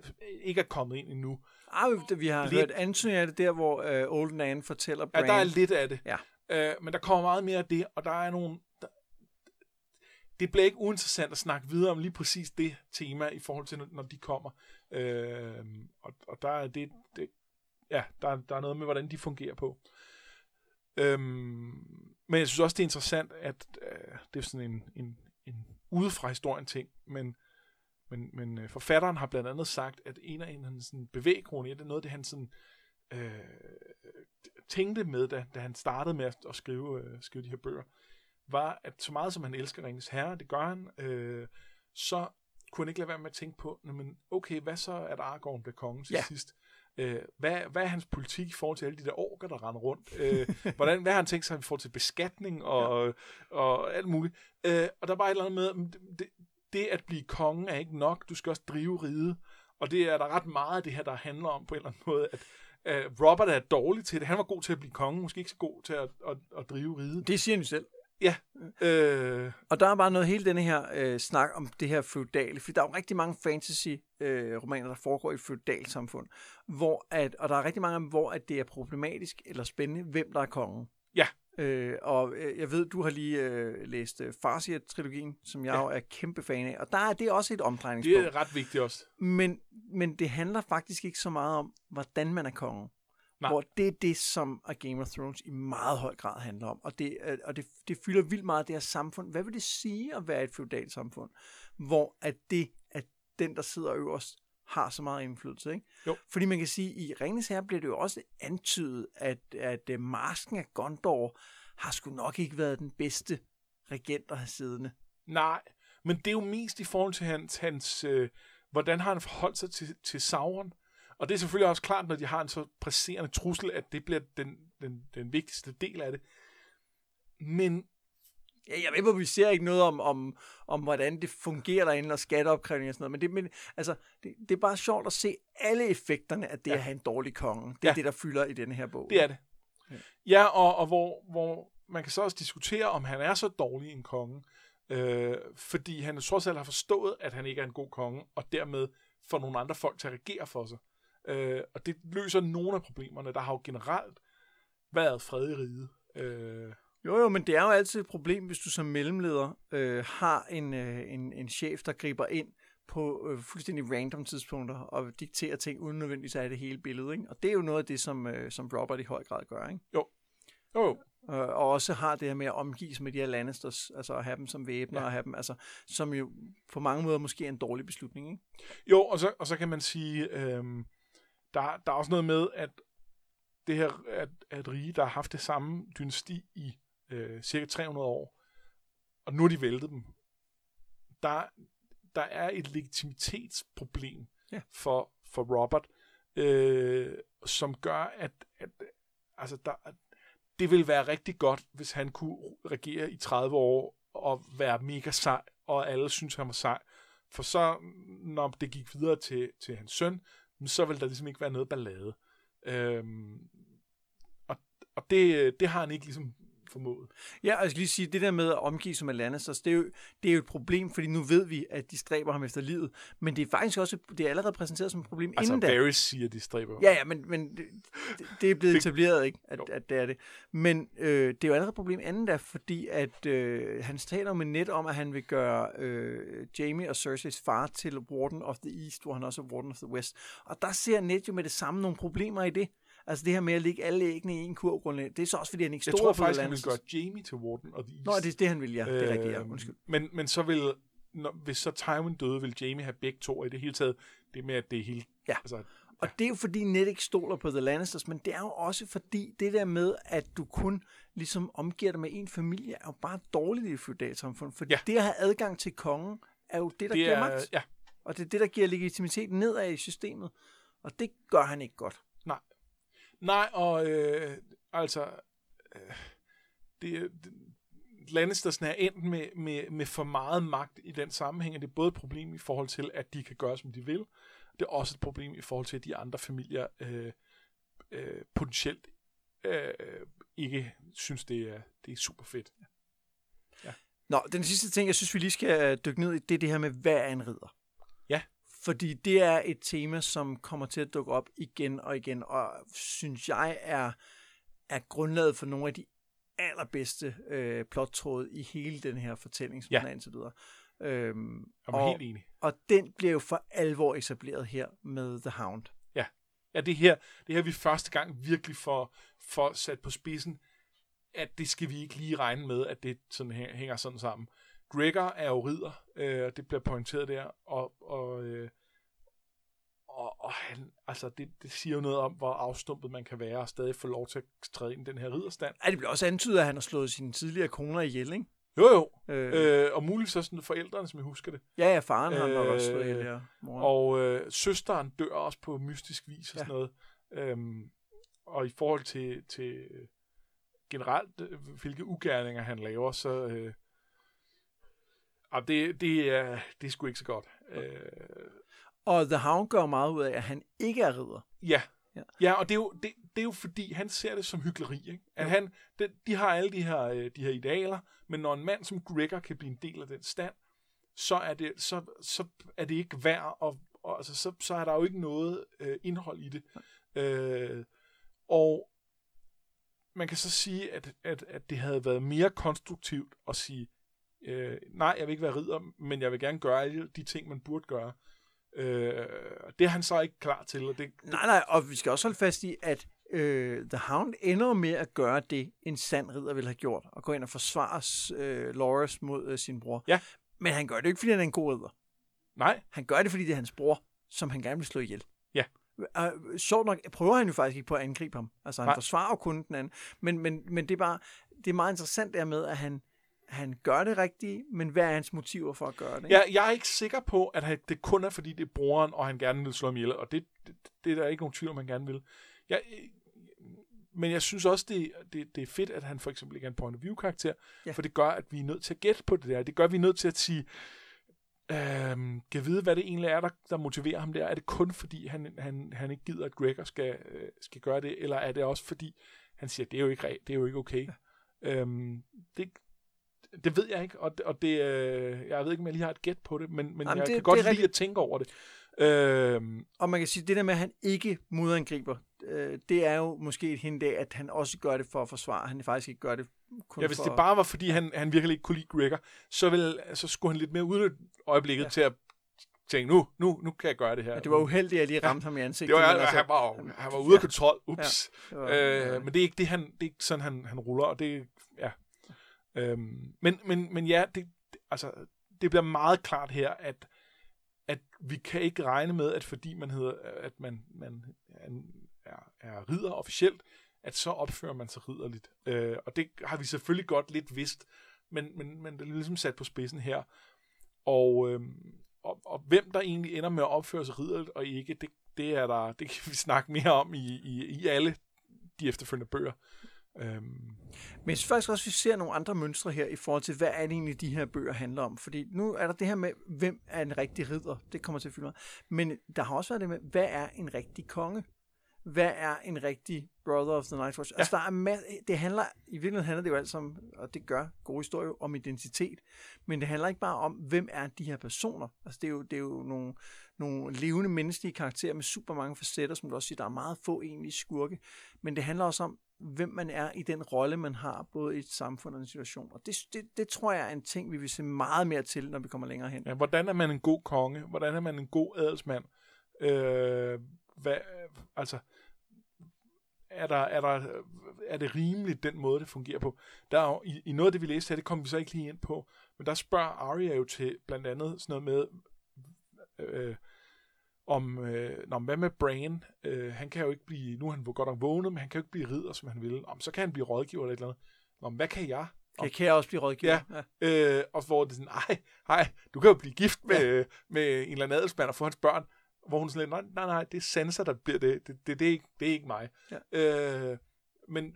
ikke er kommet ind endnu. Ah, vi- har Lidt- hørt Anthony af det der, hvor uh, Old Nan fortæller Ja, Bran. der er lidt af det. Ja. Øh, men der kommer meget mere af det, og der er nogle... Der, det bliver ikke uinteressant at snakke videre om lige præcis det tema i forhold til, når- når de kommer. Øh, og, og der er det, det ja, der, der er noget med, hvordan de fungerer på. Øhm, men jeg synes også, det er interessant, at øh, det er sådan en, en, en udefra historien ting, men, men, men øh, forfatteren har blandt andet sagt, at en af en, hans bevæggrunde, det er noget, det han sådan, øh, tænkte med, da, da han startede med at, at skrive, øh, skrive de her bøger, var, at så meget som han elsker Ringens Herre, det gør han, øh, så kunne han ikke lade være med at tænke på, "Nå, men okay, hvad så, at Aragorn bliver konge til Ja. sidst? Øh, hvad, hvad er hans politik i forhold til alle de der orker, der render rundt? Øh, hvordan, hvad har han tænkt sig i forhold til beskatning og, ja. og alt muligt? Øh, og der er bare et eller andet med, det, det, at blive konge er ikke nok, du skal også drive riget. Og det er der ret meget af det her, der handler om på en eller anden måde, at øh, Robert er dårlig til det. Han var god til at blive konge, måske ikke så god til at, at, at drive riget. Det siger han selv. Øh, Og der er bare noget hele denne her øh, snak om det her feudale, fordi der er jo rigtig mange fantasy-romaner, øh, romaner, der foregår i feudalt samfund, hvor at, og der er rigtig mange hvor at det er problematisk eller spændende, hvem der er kongen. Ja. Øh, og øh, jeg ved, du har lige øh, læst øh, Farsight-trilogien, som jeg Ja. jo er kæmpe fan af, og der er det også et det omdrejningspunkt. er ret vigtigt også. Men, men det handler faktisk ikke så meget om, hvordan man er konge. Nej. Hvor det er det, som A Game of Thrones i meget høj grad handler om. Og det, øh, og det, det fylder vildt meget af det her samfund. Hvad vil det sige at være et feudalt samfund? Hvor at det, at den, der sidder øverst, har så meget indflydelse. Ikke? Jo. Fordi man kan sige, at i Ringens Herre bliver det jo også antydet, at, at øh, masken af Gondor har sgu nok ikke været den bedste regent at have siddende. Nej, men det er jo mest i forhold til hans, hans øh, hvordan har han forholdt sig til, til Sauron. Og det er selvfølgelig også klart, når de har en så presserende trussel, at det bliver den, den, den vigtigste del af det. Men Ja, jeg ved, hvor vi ser ikke noget om, om, om hvordan det fungerer derinde, og skatteopkrævning og sådan noget, men, det, men altså, det, det er bare sjovt at se alle effekterne af det ja. Ja. at have en dårlig konge. Det er Ja. det, der fylder i denne her bog. det er det. Ja, og, og hvor, hvor man kan så også diskutere, om han er så dårlig en konge, øh, fordi han trods alt har forstået, at han ikke er en god konge, og dermed får nogle andre folk til at regere for sig. Øh, og det løser nogle af problemerne. Der har jo generelt været fred i riget. Øh, Jo, jo, men det er jo altid et problem, hvis du som mellemleder øh, har en, øh, en, en chef, der griber ind på øh, fuldstændig random tidspunkter og dikterer ting, uden nødvendigvis at have det hele billede. Ikke? Og det er jo noget af det, som, øh, som Robert i høj grad gør. Ikke? jo, jo, Øh, og også har det her med at omgives med de her Lannisters, altså at have dem som væbner, ja. Og have dem, altså, som jo på mange måder måske er en dårlig beslutning. Ikke? Jo, og så, og så kan man sige, øhm, der, der er også noget med, at det her at, at rige, der har haft det samme dynasti i øh, cirka 300 år, og nu har de væltet dem. Der, der er et legitimitetsproblem Ja. for, for Robert, øh, som gør, at, at altså der, det ville være rigtig godt, hvis han kunne regere i 30 år og være mega sej, og alle synes, han var sej. For så, når det gik videre til, til hans søn, så ville der ligesom ikke være noget ballade. Øhm, og og det, det har han ikke ligesom formået. Ja, og jeg skal lige sige, det der med at omgive sig med Lannisters, det er, jo, det er jo et problem, fordi nu ved vi, at de stræber ham efter livet, men det er faktisk også, det er allerede præsenteret som et problem Altså, inden da. Varys siger, de stræber. Ja, ja, men, men det, det- er blevet etableret, ikke, at, Jo. at det er det. Men øh, det er jo allerede et problem anden da, fordi at øh, han taler med net om, at han vil gøre øh, Jamie og Cerseis far til Warden of the East, hvor han også er Warden of the West. Og der ser net jo med det samme nogle problemer i det. Altså det her med at lægge alle æggene i en kurv grundlæggende. Det er så også, fordi han ikke Jeg tror på faktisk, han vil Lannisters. gøre Jamie til Warden of the East. Nå, det er det, han vil, ja. Det er rigtigt, ja. Øhm, Undskyld. Men, men så vil, når, hvis så Tywin døde, vil Jamie have begge to, og i det hele taget, det med, at det er helt... Ja. Altså, Og det er jo fordi net ikke stoler på The Lannisters, men det er jo også fordi det der med, at du kun ligesom omgiver dig med en familie, er jo bare dårligt i et feudalt samfund. For Ja. det at have adgang til kongen, er jo det, der det giver er, magt. ja, Og det er det, der giver legitimitet nedad i systemet. Og det gør han ikke godt. Nej, og øh, altså, øh, det, det, Lannistersen er endt med, med, med for meget magt i den sammenhæng, og det er både et problem i forhold til, at de kan gøre, som de vil. Det er også et problem i forhold til, at de andre familier øh, øh, potentielt øh, ikke synes, det er, det er super fedt. Nå, den sidste ting, jeg synes, vi lige skal dykke ned i, det er det her med, hvad er en ridder? Ja. Fordi det er et tema, som kommer til at dukke op igen og igen, og synes jeg er, er grundlaget for nogle af de allerbedste øh, plottråde i hele den her fortælling, som Ja. den er indtil videre. Øhm, og, helt enig. og den bliver jo for alvor etableret her med The Hound. Ja, det her, det her vi første gang virkelig får, får sat på spidsen, at det skal vi ikke lige regne med, at det sådan hæ- hænger sådan sammen. Gregor er jo ridder, øh, og det bliver pointeret der, og, og, øh, og, og han, altså det, det siger jo noget om, hvor afstumpet man kan være, og stadig få lov til at træde ind i den her ridderstand. Ja, det bliver også antydet, at han har slået sine tidligere koner ihjel, ikke? Jo jo, Øh, øh, og muligvis så sådan forældrene, som jeg husker det. ja, ja, faren har nok øh, også slået ihjel, ja. Moren. Og øh, søsteren dør også på mystisk vis og Ja. sådan noget. Øhm, og i forhold til, til øh, generelt, øh, hvilke ugerninger han laver, så... Øh, ah, det, det, er, det er sgu ikke så godt. Øh, Og The Hound gør meget ud af, at han ikke er ridder. ja. Ja. ja. Ja, og det er, jo, det, det er jo fordi, han ser det som hyggeleri. Ikke? At Jo. han, det, de har alle de her, øh, de her idealer, men når en mand som Gregor kan blive en del af den stand, så er det, så, så er det ikke værd, og, og altså, så, så er der jo ikke noget øh, indhold i det. Øh, og man kan så sige, at, at, at det havde været mere konstruktivt at sige, øh, nej, jeg vil ikke være ridder, men jeg vil gerne gøre alle de ting, man burde gøre. Øh, det er han så ikke klar til, og det, Nej, nej, og vi skal også holde fast i, at øh, The Hound ender med at gøre det, en sand ridder ville have gjort, og gå ind og forsvare øh, Loris mod øh, sin bror. Ja. Men han gør det ikke, fordi han er en god ridder. nej, Han gør det, fordi det er hans bror, som han gerne vil slå ihjel. Ja. Uh, sjovt nok prøver han jo faktisk ikke på at angribe ham. Altså, han Nej. forsvarer jo kun den anden. Men, men, men det er bare, det er meget interessant der med, at han, han gør det rigtige, men hvad er hans motiver for at gøre det? ikke? Jeg, jeg er ikke sikker på, at han- det kun er, fordi det er broren, og han gerne vil slå ham ihjel, og det, det, det er der ikke nogen tvivl om, han gerne vil. Jeg, men jeg synes også, det, det, det er fedt, at han for eksempel ikke er en point of view karakter, Ja. for det gør, at vi er nødt til at gætte på det der. Det gør, at vi er nødt til at sige, øhm, kan vide, hvad det egentlig er, der, der motiverer ham der. Er det kun fordi, han, han, han ikke gider, at Gregor skal, øh, skal gøre det, eller er det også fordi, han siger, det er jo ikke, det er jo ikke okay. Ja. Øhm, det, det ved jeg ikke, og, og det, øh, jeg ved ikke, om jeg lige har et gæt på det, men, men Jamen, jeg det- kan godt lide rigtigt. at tænke over det. Øhm, Og man kan sige, det der med, at han ikke modangriber, øh, det er jo måske et hint af, at han også gør det for at forsvare. Han faktisk ikke gør det kun ja, hvis for... det bare var, fordi han, han virkelig ikke kunne lide Gregor, så, vil, så skulle han lidt mere udnytte øjeblikket ja. Ja. til at tænke, nu, nu, nu kan jeg gøre det her. Ja, det var uheldigt, at jeg lige ramte ja. ham i ansigtet. det var, altså, han var, han var ude af kontrol. Ups. det var, Øh, men det er ikke det, han, det er ikke sådan, han, han ruller, og det, ja. Øhm, men, men, men ja, det, altså, det bliver meget klart her, at, at vi kan ikke regne med, at fordi man hedder, at man, man er, er ridder officielt, at så opfører man sig ridderligt. Øh, og det har vi selvfølgelig godt lidt vidst, men, men, men det er ligesom sat på spidsen her. Og, øhm, og, og hvem der egentlig ender med at opføre sig ridderligt og ikke, det, det, er der, det kan vi snakke mere om i, i, i alle de efterfølgende bøger. Øhm, Men jeg synes faktisk også, at vi ser nogle andre mønstre her i forhold til, hvad er det egentlig, de her bøger handler om. Fordi nu er der det her med, hvem er en rigtig ridder. Det kommer til at fylde meget. Men der har også været det med, hvad er en rigtig konge? Hvad er en rigtig Brother of the Night Watch? Ja. Altså, der er ma- det handler, i virkeligheden handler det jo alt om, og det gør gode historier, om identitet. Men det handler ikke bare om, hvem er de her personer. Altså, det er jo, det er jo nogle, nogle levende menneskelige karakterer med super mange facetter, som du også siger, der er meget få egentlige skurke. Men det handler også om, hvem man er i den rolle, man har, både i et samfund og en situation. Og det, det, det tror jeg er en ting, vi vil se meget mere til, når vi kommer længere hen. ja, hvordan er man en god konge? Hvordan er man en god adelsmand? Øh, hvad, altså, er, der, er, der, er det rimeligt, den måde, det fungerer på? Der er jo, i, I noget af det, vi læste her, det kom vi så ikke lige ind på, men der spørger Arya jo til blandt andet sådan noget med, øh, om, øh, nå, hvad med Bran? Øh, han kan jo ikke blive, nu er han godt nok vågnet, men han kan jo ikke blive ridder, som han vil. Om, så kan han blive rådgiver eller et eller andet. Nå, hvad kan jeg? Kan, kan jeg også blive rådgiver? Ja. Øh, og hvor det er sådan, ej, ej, du kan jo blive gift med, ja. med en eller anden adelsmand og få hans børn. Hvor hun sådan lidt, nej, nej, nej, det er Sansa, der bliver det. Det, det, det, er, ikke, det er ikke mig. Ja. Øh, men,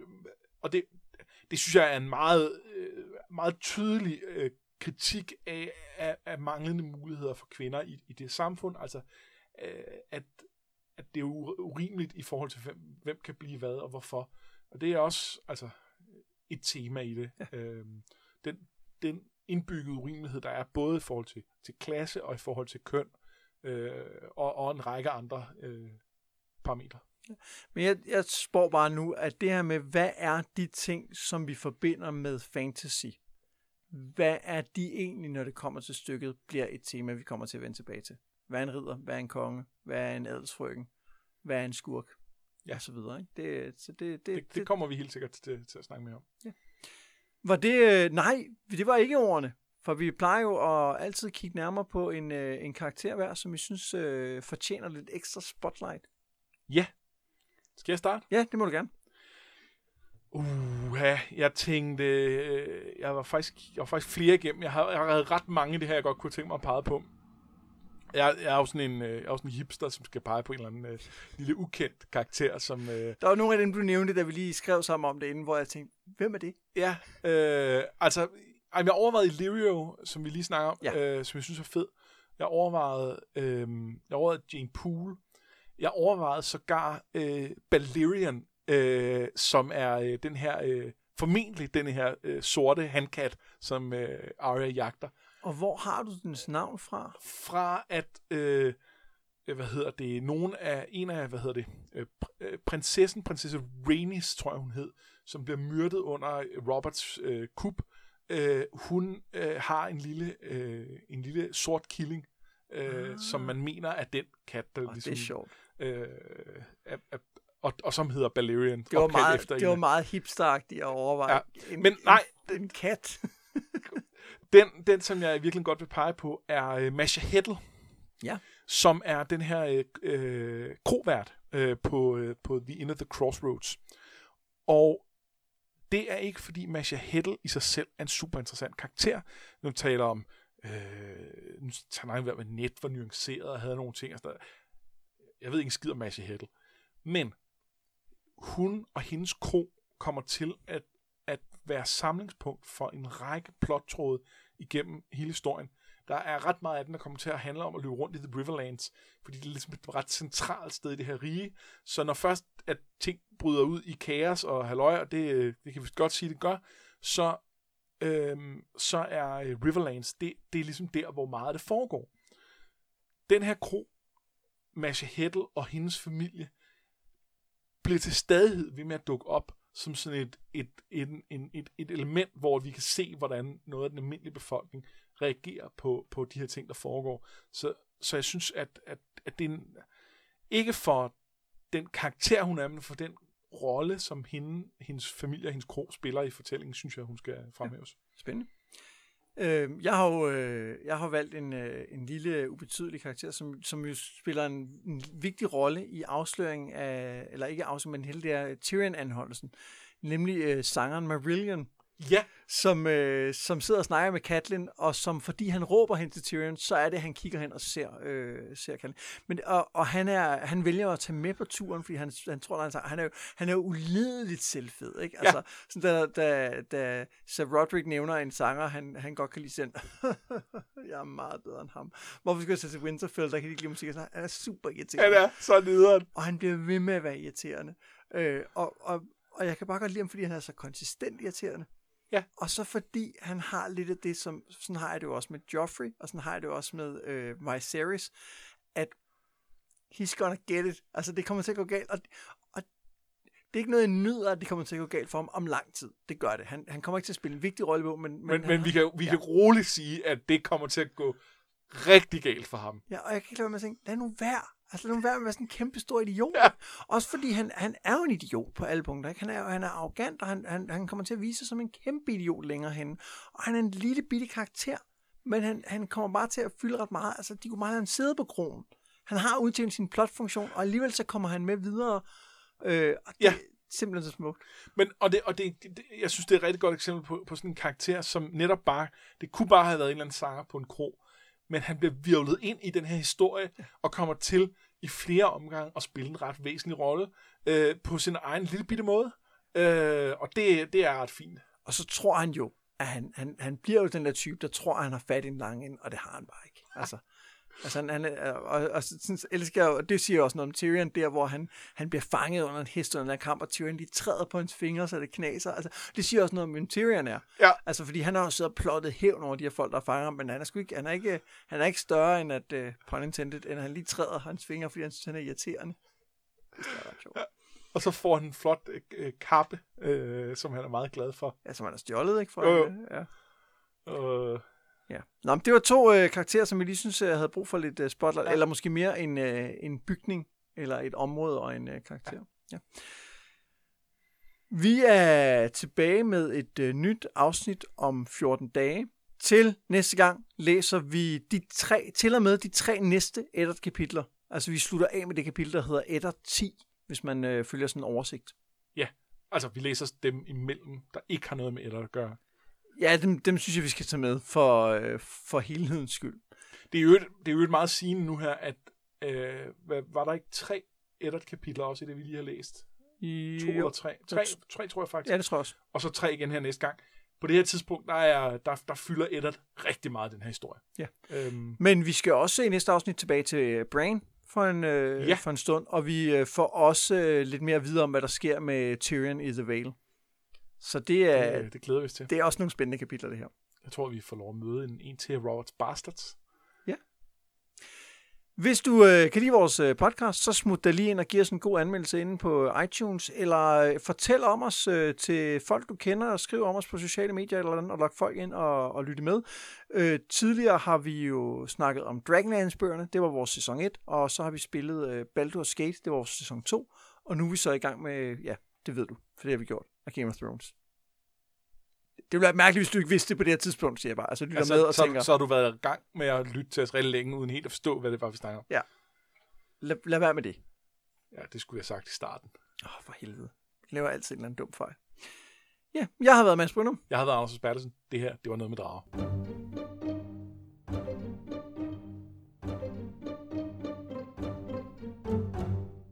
og det, det synes jeg er en meget, øh, meget tydelig øh, kritik af, af, af manglende muligheder for kvinder i, i det samfund. Altså, at, at det er ur- urimeligt i forhold til, hvem, hvem kan blive hvad og hvorfor. Og det er også altså, et tema i det. Ja. Øhm, den, den indbygget urimelighed, der er både i forhold til, til klasse og i forhold til køn, øh, og, og en række andre øh, parametre. Men jeg, jeg spår bare nu, at det her med, hvad er de ting, som vi forbinder med fantasy? Hvad er de egentlig, når det kommer til stykket, bliver et tema, vi kommer til at vende tilbage til? Hvad er en ridder? Hvad er en konge? Hvad er en adelsfrøken? Hvad er en skurk? Ja. Og så videre. Ikke? Det, så det, det, det, det kommer vi helt sikkert til, til at snakke mere om. Ja. Var det... Øh, nej, det var ikke ordene. For vi plejer jo at altid kigge nærmere på en, øh, en karakter hver, som vi synes øh, fortjener lidt ekstra spotlight. Ja. Skal jeg starte? Ja, det må du gerne. Uh, ja, jeg tænkte, øh, jeg var faktisk, jeg var faktisk flere igennem. Jeg har, jeg har ret mange af det her, jeg godt kunne tænke mig at pege på. Jeg, jeg er jo sådan en, øh, jeg er sådan en hipster, som skal pege på en eller anden øh, lille ukendt karakter, som... Øh, der var nogle af dem, du nævnte, da vi lige skrev sammen om det inden, hvor jeg tænkte, hvem er det? Ja, øh, altså, jeg har overvejet Illyrio, som vi lige snakker om, ja. øh, som jeg synes er fed. Jeg overvejede, øh, jeg overvejede Jane Poole. Jeg overvejede sågar øh, Balerion, øh, som er øh, den her, øh, formentlig den her øh, sorte handkat, som øh, Arya jagter. Og hvor har du dens navn fra? Fra at, øh, hvad hedder det, nogen af, en af, hvad hedder det, øh, øh prinsessen, prinsesse Rhaenys, tror jeg hun hed, som bliver myrdet under Roberts øh, kup, øh, hun øh, har en lille, øh, en lille sort killing, øh, ah. som man mener er den kat, der oh, ligesom... Det er sjovt. Øh, er, er, og, og som hedder Balerion. Det var, meget, efter det var meget hipsteragtigt at overveje. Ja. En, Men nej, en, en kat. Den, den, som jeg virkelig godt vil pege på, er uh, Masha Heddle. Ja. Som er den her uh, krovært uh, på, uh, på The Inn of the Crossroads. Og det er ikke, fordi Masha Heddle i sig selv er en super interessant karakter. Nu taler om, øh, nu tager han med net var nuanceret og havde nogle ting. Altså, jeg ved ikke en skid om Masha Heddle. Men hun og hendes kro kommer til at, at være samlingspunkt for en række plottråde igennem hele historien. Der er ret meget af den, der kommer til at handle om at løbe rundt i The Riverlands, fordi det er ligesom et ret centralt sted i det her rige. Så når først at ting bryder ud i kaos og halløj, og det, øh, det kan vi godt sige, det gør, så, øhm, så er øh, Riverlands, det, det er ligesom der, hvor meget det foregår. Den her kro, Masha Heddle og hendes familie, bliver til stadighed ved med at dukke op som sådan et, et, et, en, et, et element, hvor vi kan se, hvordan noget af den almindelige befolkning reagerer på, på de her ting, der foregår. Så, så jeg synes, at, at, at det er en, ikke for den karakter, hun er, men for den rolle, som hende, hendes familie og hendes krog spiller i fortællingen, synes jeg, hun skal fremhæves. Ja, spændende. Øh, jeg har jo øh, jeg har valgt en, øh, en lille ubetydelig karakter, som, som jo spiller en, en vigtig rolle i afsløringen af, eller ikke afsløringen, men hele det her Tyrion-anholdelsen, nemlig øh, sangeren Marillion, Ja. Som, øh, som sidder og snakker med Katlin, og som fordi han råber hen til Tyrion, så er det, han kigger hen og ser, øh, ser Katlin. Men, og, og han, er, han vælger at tage med på turen, fordi han, han tror, han, han er jo, han er jo ulideligt selvfed. Ikke? Ja. Altså, sådan, da, da, da Sir Roderick nævner en sanger, han, han godt kan lide sådan, jeg er meget bedre end ham. Hvorfor skal jeg tage til Winterfell, der kan de ikke lide musik, så han er super irriterende. Han er så nederen. Og han bliver ved med at være irriterende. Øh, og, og, og jeg kan bare godt lide ham, fordi han er så konsistent irriterende. Ja. Og så fordi han har lidt af det, som, sådan har jeg det jo også med Joffrey, og sådan har jeg det jo også med øh, Viserys, at he's gonna get it. Altså, det kommer til at gå galt, og, og det er ikke noget, jeg nyder, at det kommer til at gå galt for ham om lang tid. Det gør det. Han, han kommer ikke til at spille en vigtig rolle på, men... Men, men, men vi kan, vi ja. kan roligt sige, at det kommer til at gå rigtig galt for ham. Ja, og jeg kan ikke lade være med at tænke, lad nu være. Altså nu være med at sådan en kæmpe stor idiot. Ja. Også fordi han, han er jo en idiot på alle punkter. Ikke? Han, er, han er arrogant, og han, han, han kommer til at vise sig som en kæmpe idiot længere hen. Og han er en lille bitte karakter, men han, han kommer bare til at fylde ret meget. Altså de kunne meget have sidde på kronen. Han har udtjent sin plotfunktion, og alligevel så kommer han med videre. Øh, og det, ja simpelthen så smukt. Men, og det, og det, det, jeg synes, det er et rigtig godt eksempel på, på sådan en karakter, som netop bare, det kunne bare have været en eller anden sanger på en krog, men han bliver virvlet ind i den her historie, og kommer til i flere omgange at spille en ret væsentlig rolle øh, på sin egen lille bitte måde. Øh, og det, det er ret fint. Og så tror han jo, at han, han, han bliver jo den der type, der tror, at han har fat i en lang ind, og det har han bare ikke. Altså, Altså, han, han, er- og, og, sådan, elsker og det siger også noget om Tyrion, der hvor han, han bliver fanget under en hest under en kamp, og Tyrion lige træder på hans fingre, så det knaser. Altså, det siger også noget om, hvem Tyrion er. Ja. Altså, fordi han har jo siddet og plottet hævn over de her folk, der fanger ham, men han er, sgu ikke, han er, ikke, han er ikke større end at, uh, pun intended, end at han lige træder hans fingre, fordi han synes, han er irriterende. Det er ret sjovt. Og så får han en flot øh, øh, kappe, øh, som han er meget glad for. Ja, som han har stjålet, ikke? Fra, Jo, jo. øh, Ja. Øh, Ja. Nå, men det var to øh, karakterer, som jeg lige synes, jeg havde brug for lidt øh, spotlight, ja. Ja. eller måske mere en, øh, en bygning, eller et område og en øh, karakter. Ja. Ja. Vi er tilbage med et øh, nyt afsnit om 14 dage. Til næste gang læser vi de tre, til og med de tre næste Eddard kapitler. Altså vi slutter af med det kapitel, der hedder Eddard 10, hvis man øh, følger sådan en oversigt. altså, vi læser dem imellem, der ikke har noget med Eddard at gøre. Ja, dem, dem synes jeg, vi skal tage med for, øh, for helhedens skyld. Det er jo et, det er jo et meget sigende nu her, at øh, hvad, var der ikke tre Eddard-kapitler også i det, vi lige har læst? To Jo. eller tre? Tre, tre tror jeg faktisk. Ja, det tror jeg også. Og så tre igen her næste gang. På det her tidspunkt, der, er, der, der fylder Eddard rigtig meget den her historie. Ja. Øhm, Men vi skal også i næste afsnit tilbage til Brain for en, øh, Ja. for en stund, og vi øh, får også øh, lidt mere at vide om, hvad der sker med Tyrion i The Vale. Så det er, det, det glæder vi os til. det er også nogle spændende kapitler, det her. Jeg tror, vi får lov at møde en, en til Roberts Bastards. Hvis du øh, kan lide vores øh, podcast, så smut dig lige ind og giv os en god anmeldelse inde på iTunes, eller øh, fortæl om os øh, til folk, du kender, og skriv om os på sociale medier, eller andet, og lok folk ind og, og lytte med. Øh, tidligere har vi jo snakket om Dragonlance-bøgerne, det var vores sæson 1, og så har vi spillet øh, Baldur's Gate, det var vores sæson 2, og nu er vi så i gang med, ja, det ved du, for det har vi gjort, af Game of Thrones. Det ville være mærkeligt, hvis du ikke vidste det på det her tidspunkt, siger jeg bare. Altså, lytter Altså, med og så, tænker, så har du været i gang med at lytte til os rigtig længe, uden helt at forstå, hvad det var, vi snakker om. lad, lad være med det. Ja, det skulle jeg have sagt i starten. Åh, oh, for helvede. Jeg laver altid en eller anden dum fejl. Ja, jeg har været Mads Brynum. Jeg har været Anders Bertelsen. Det her, det var noget med drager.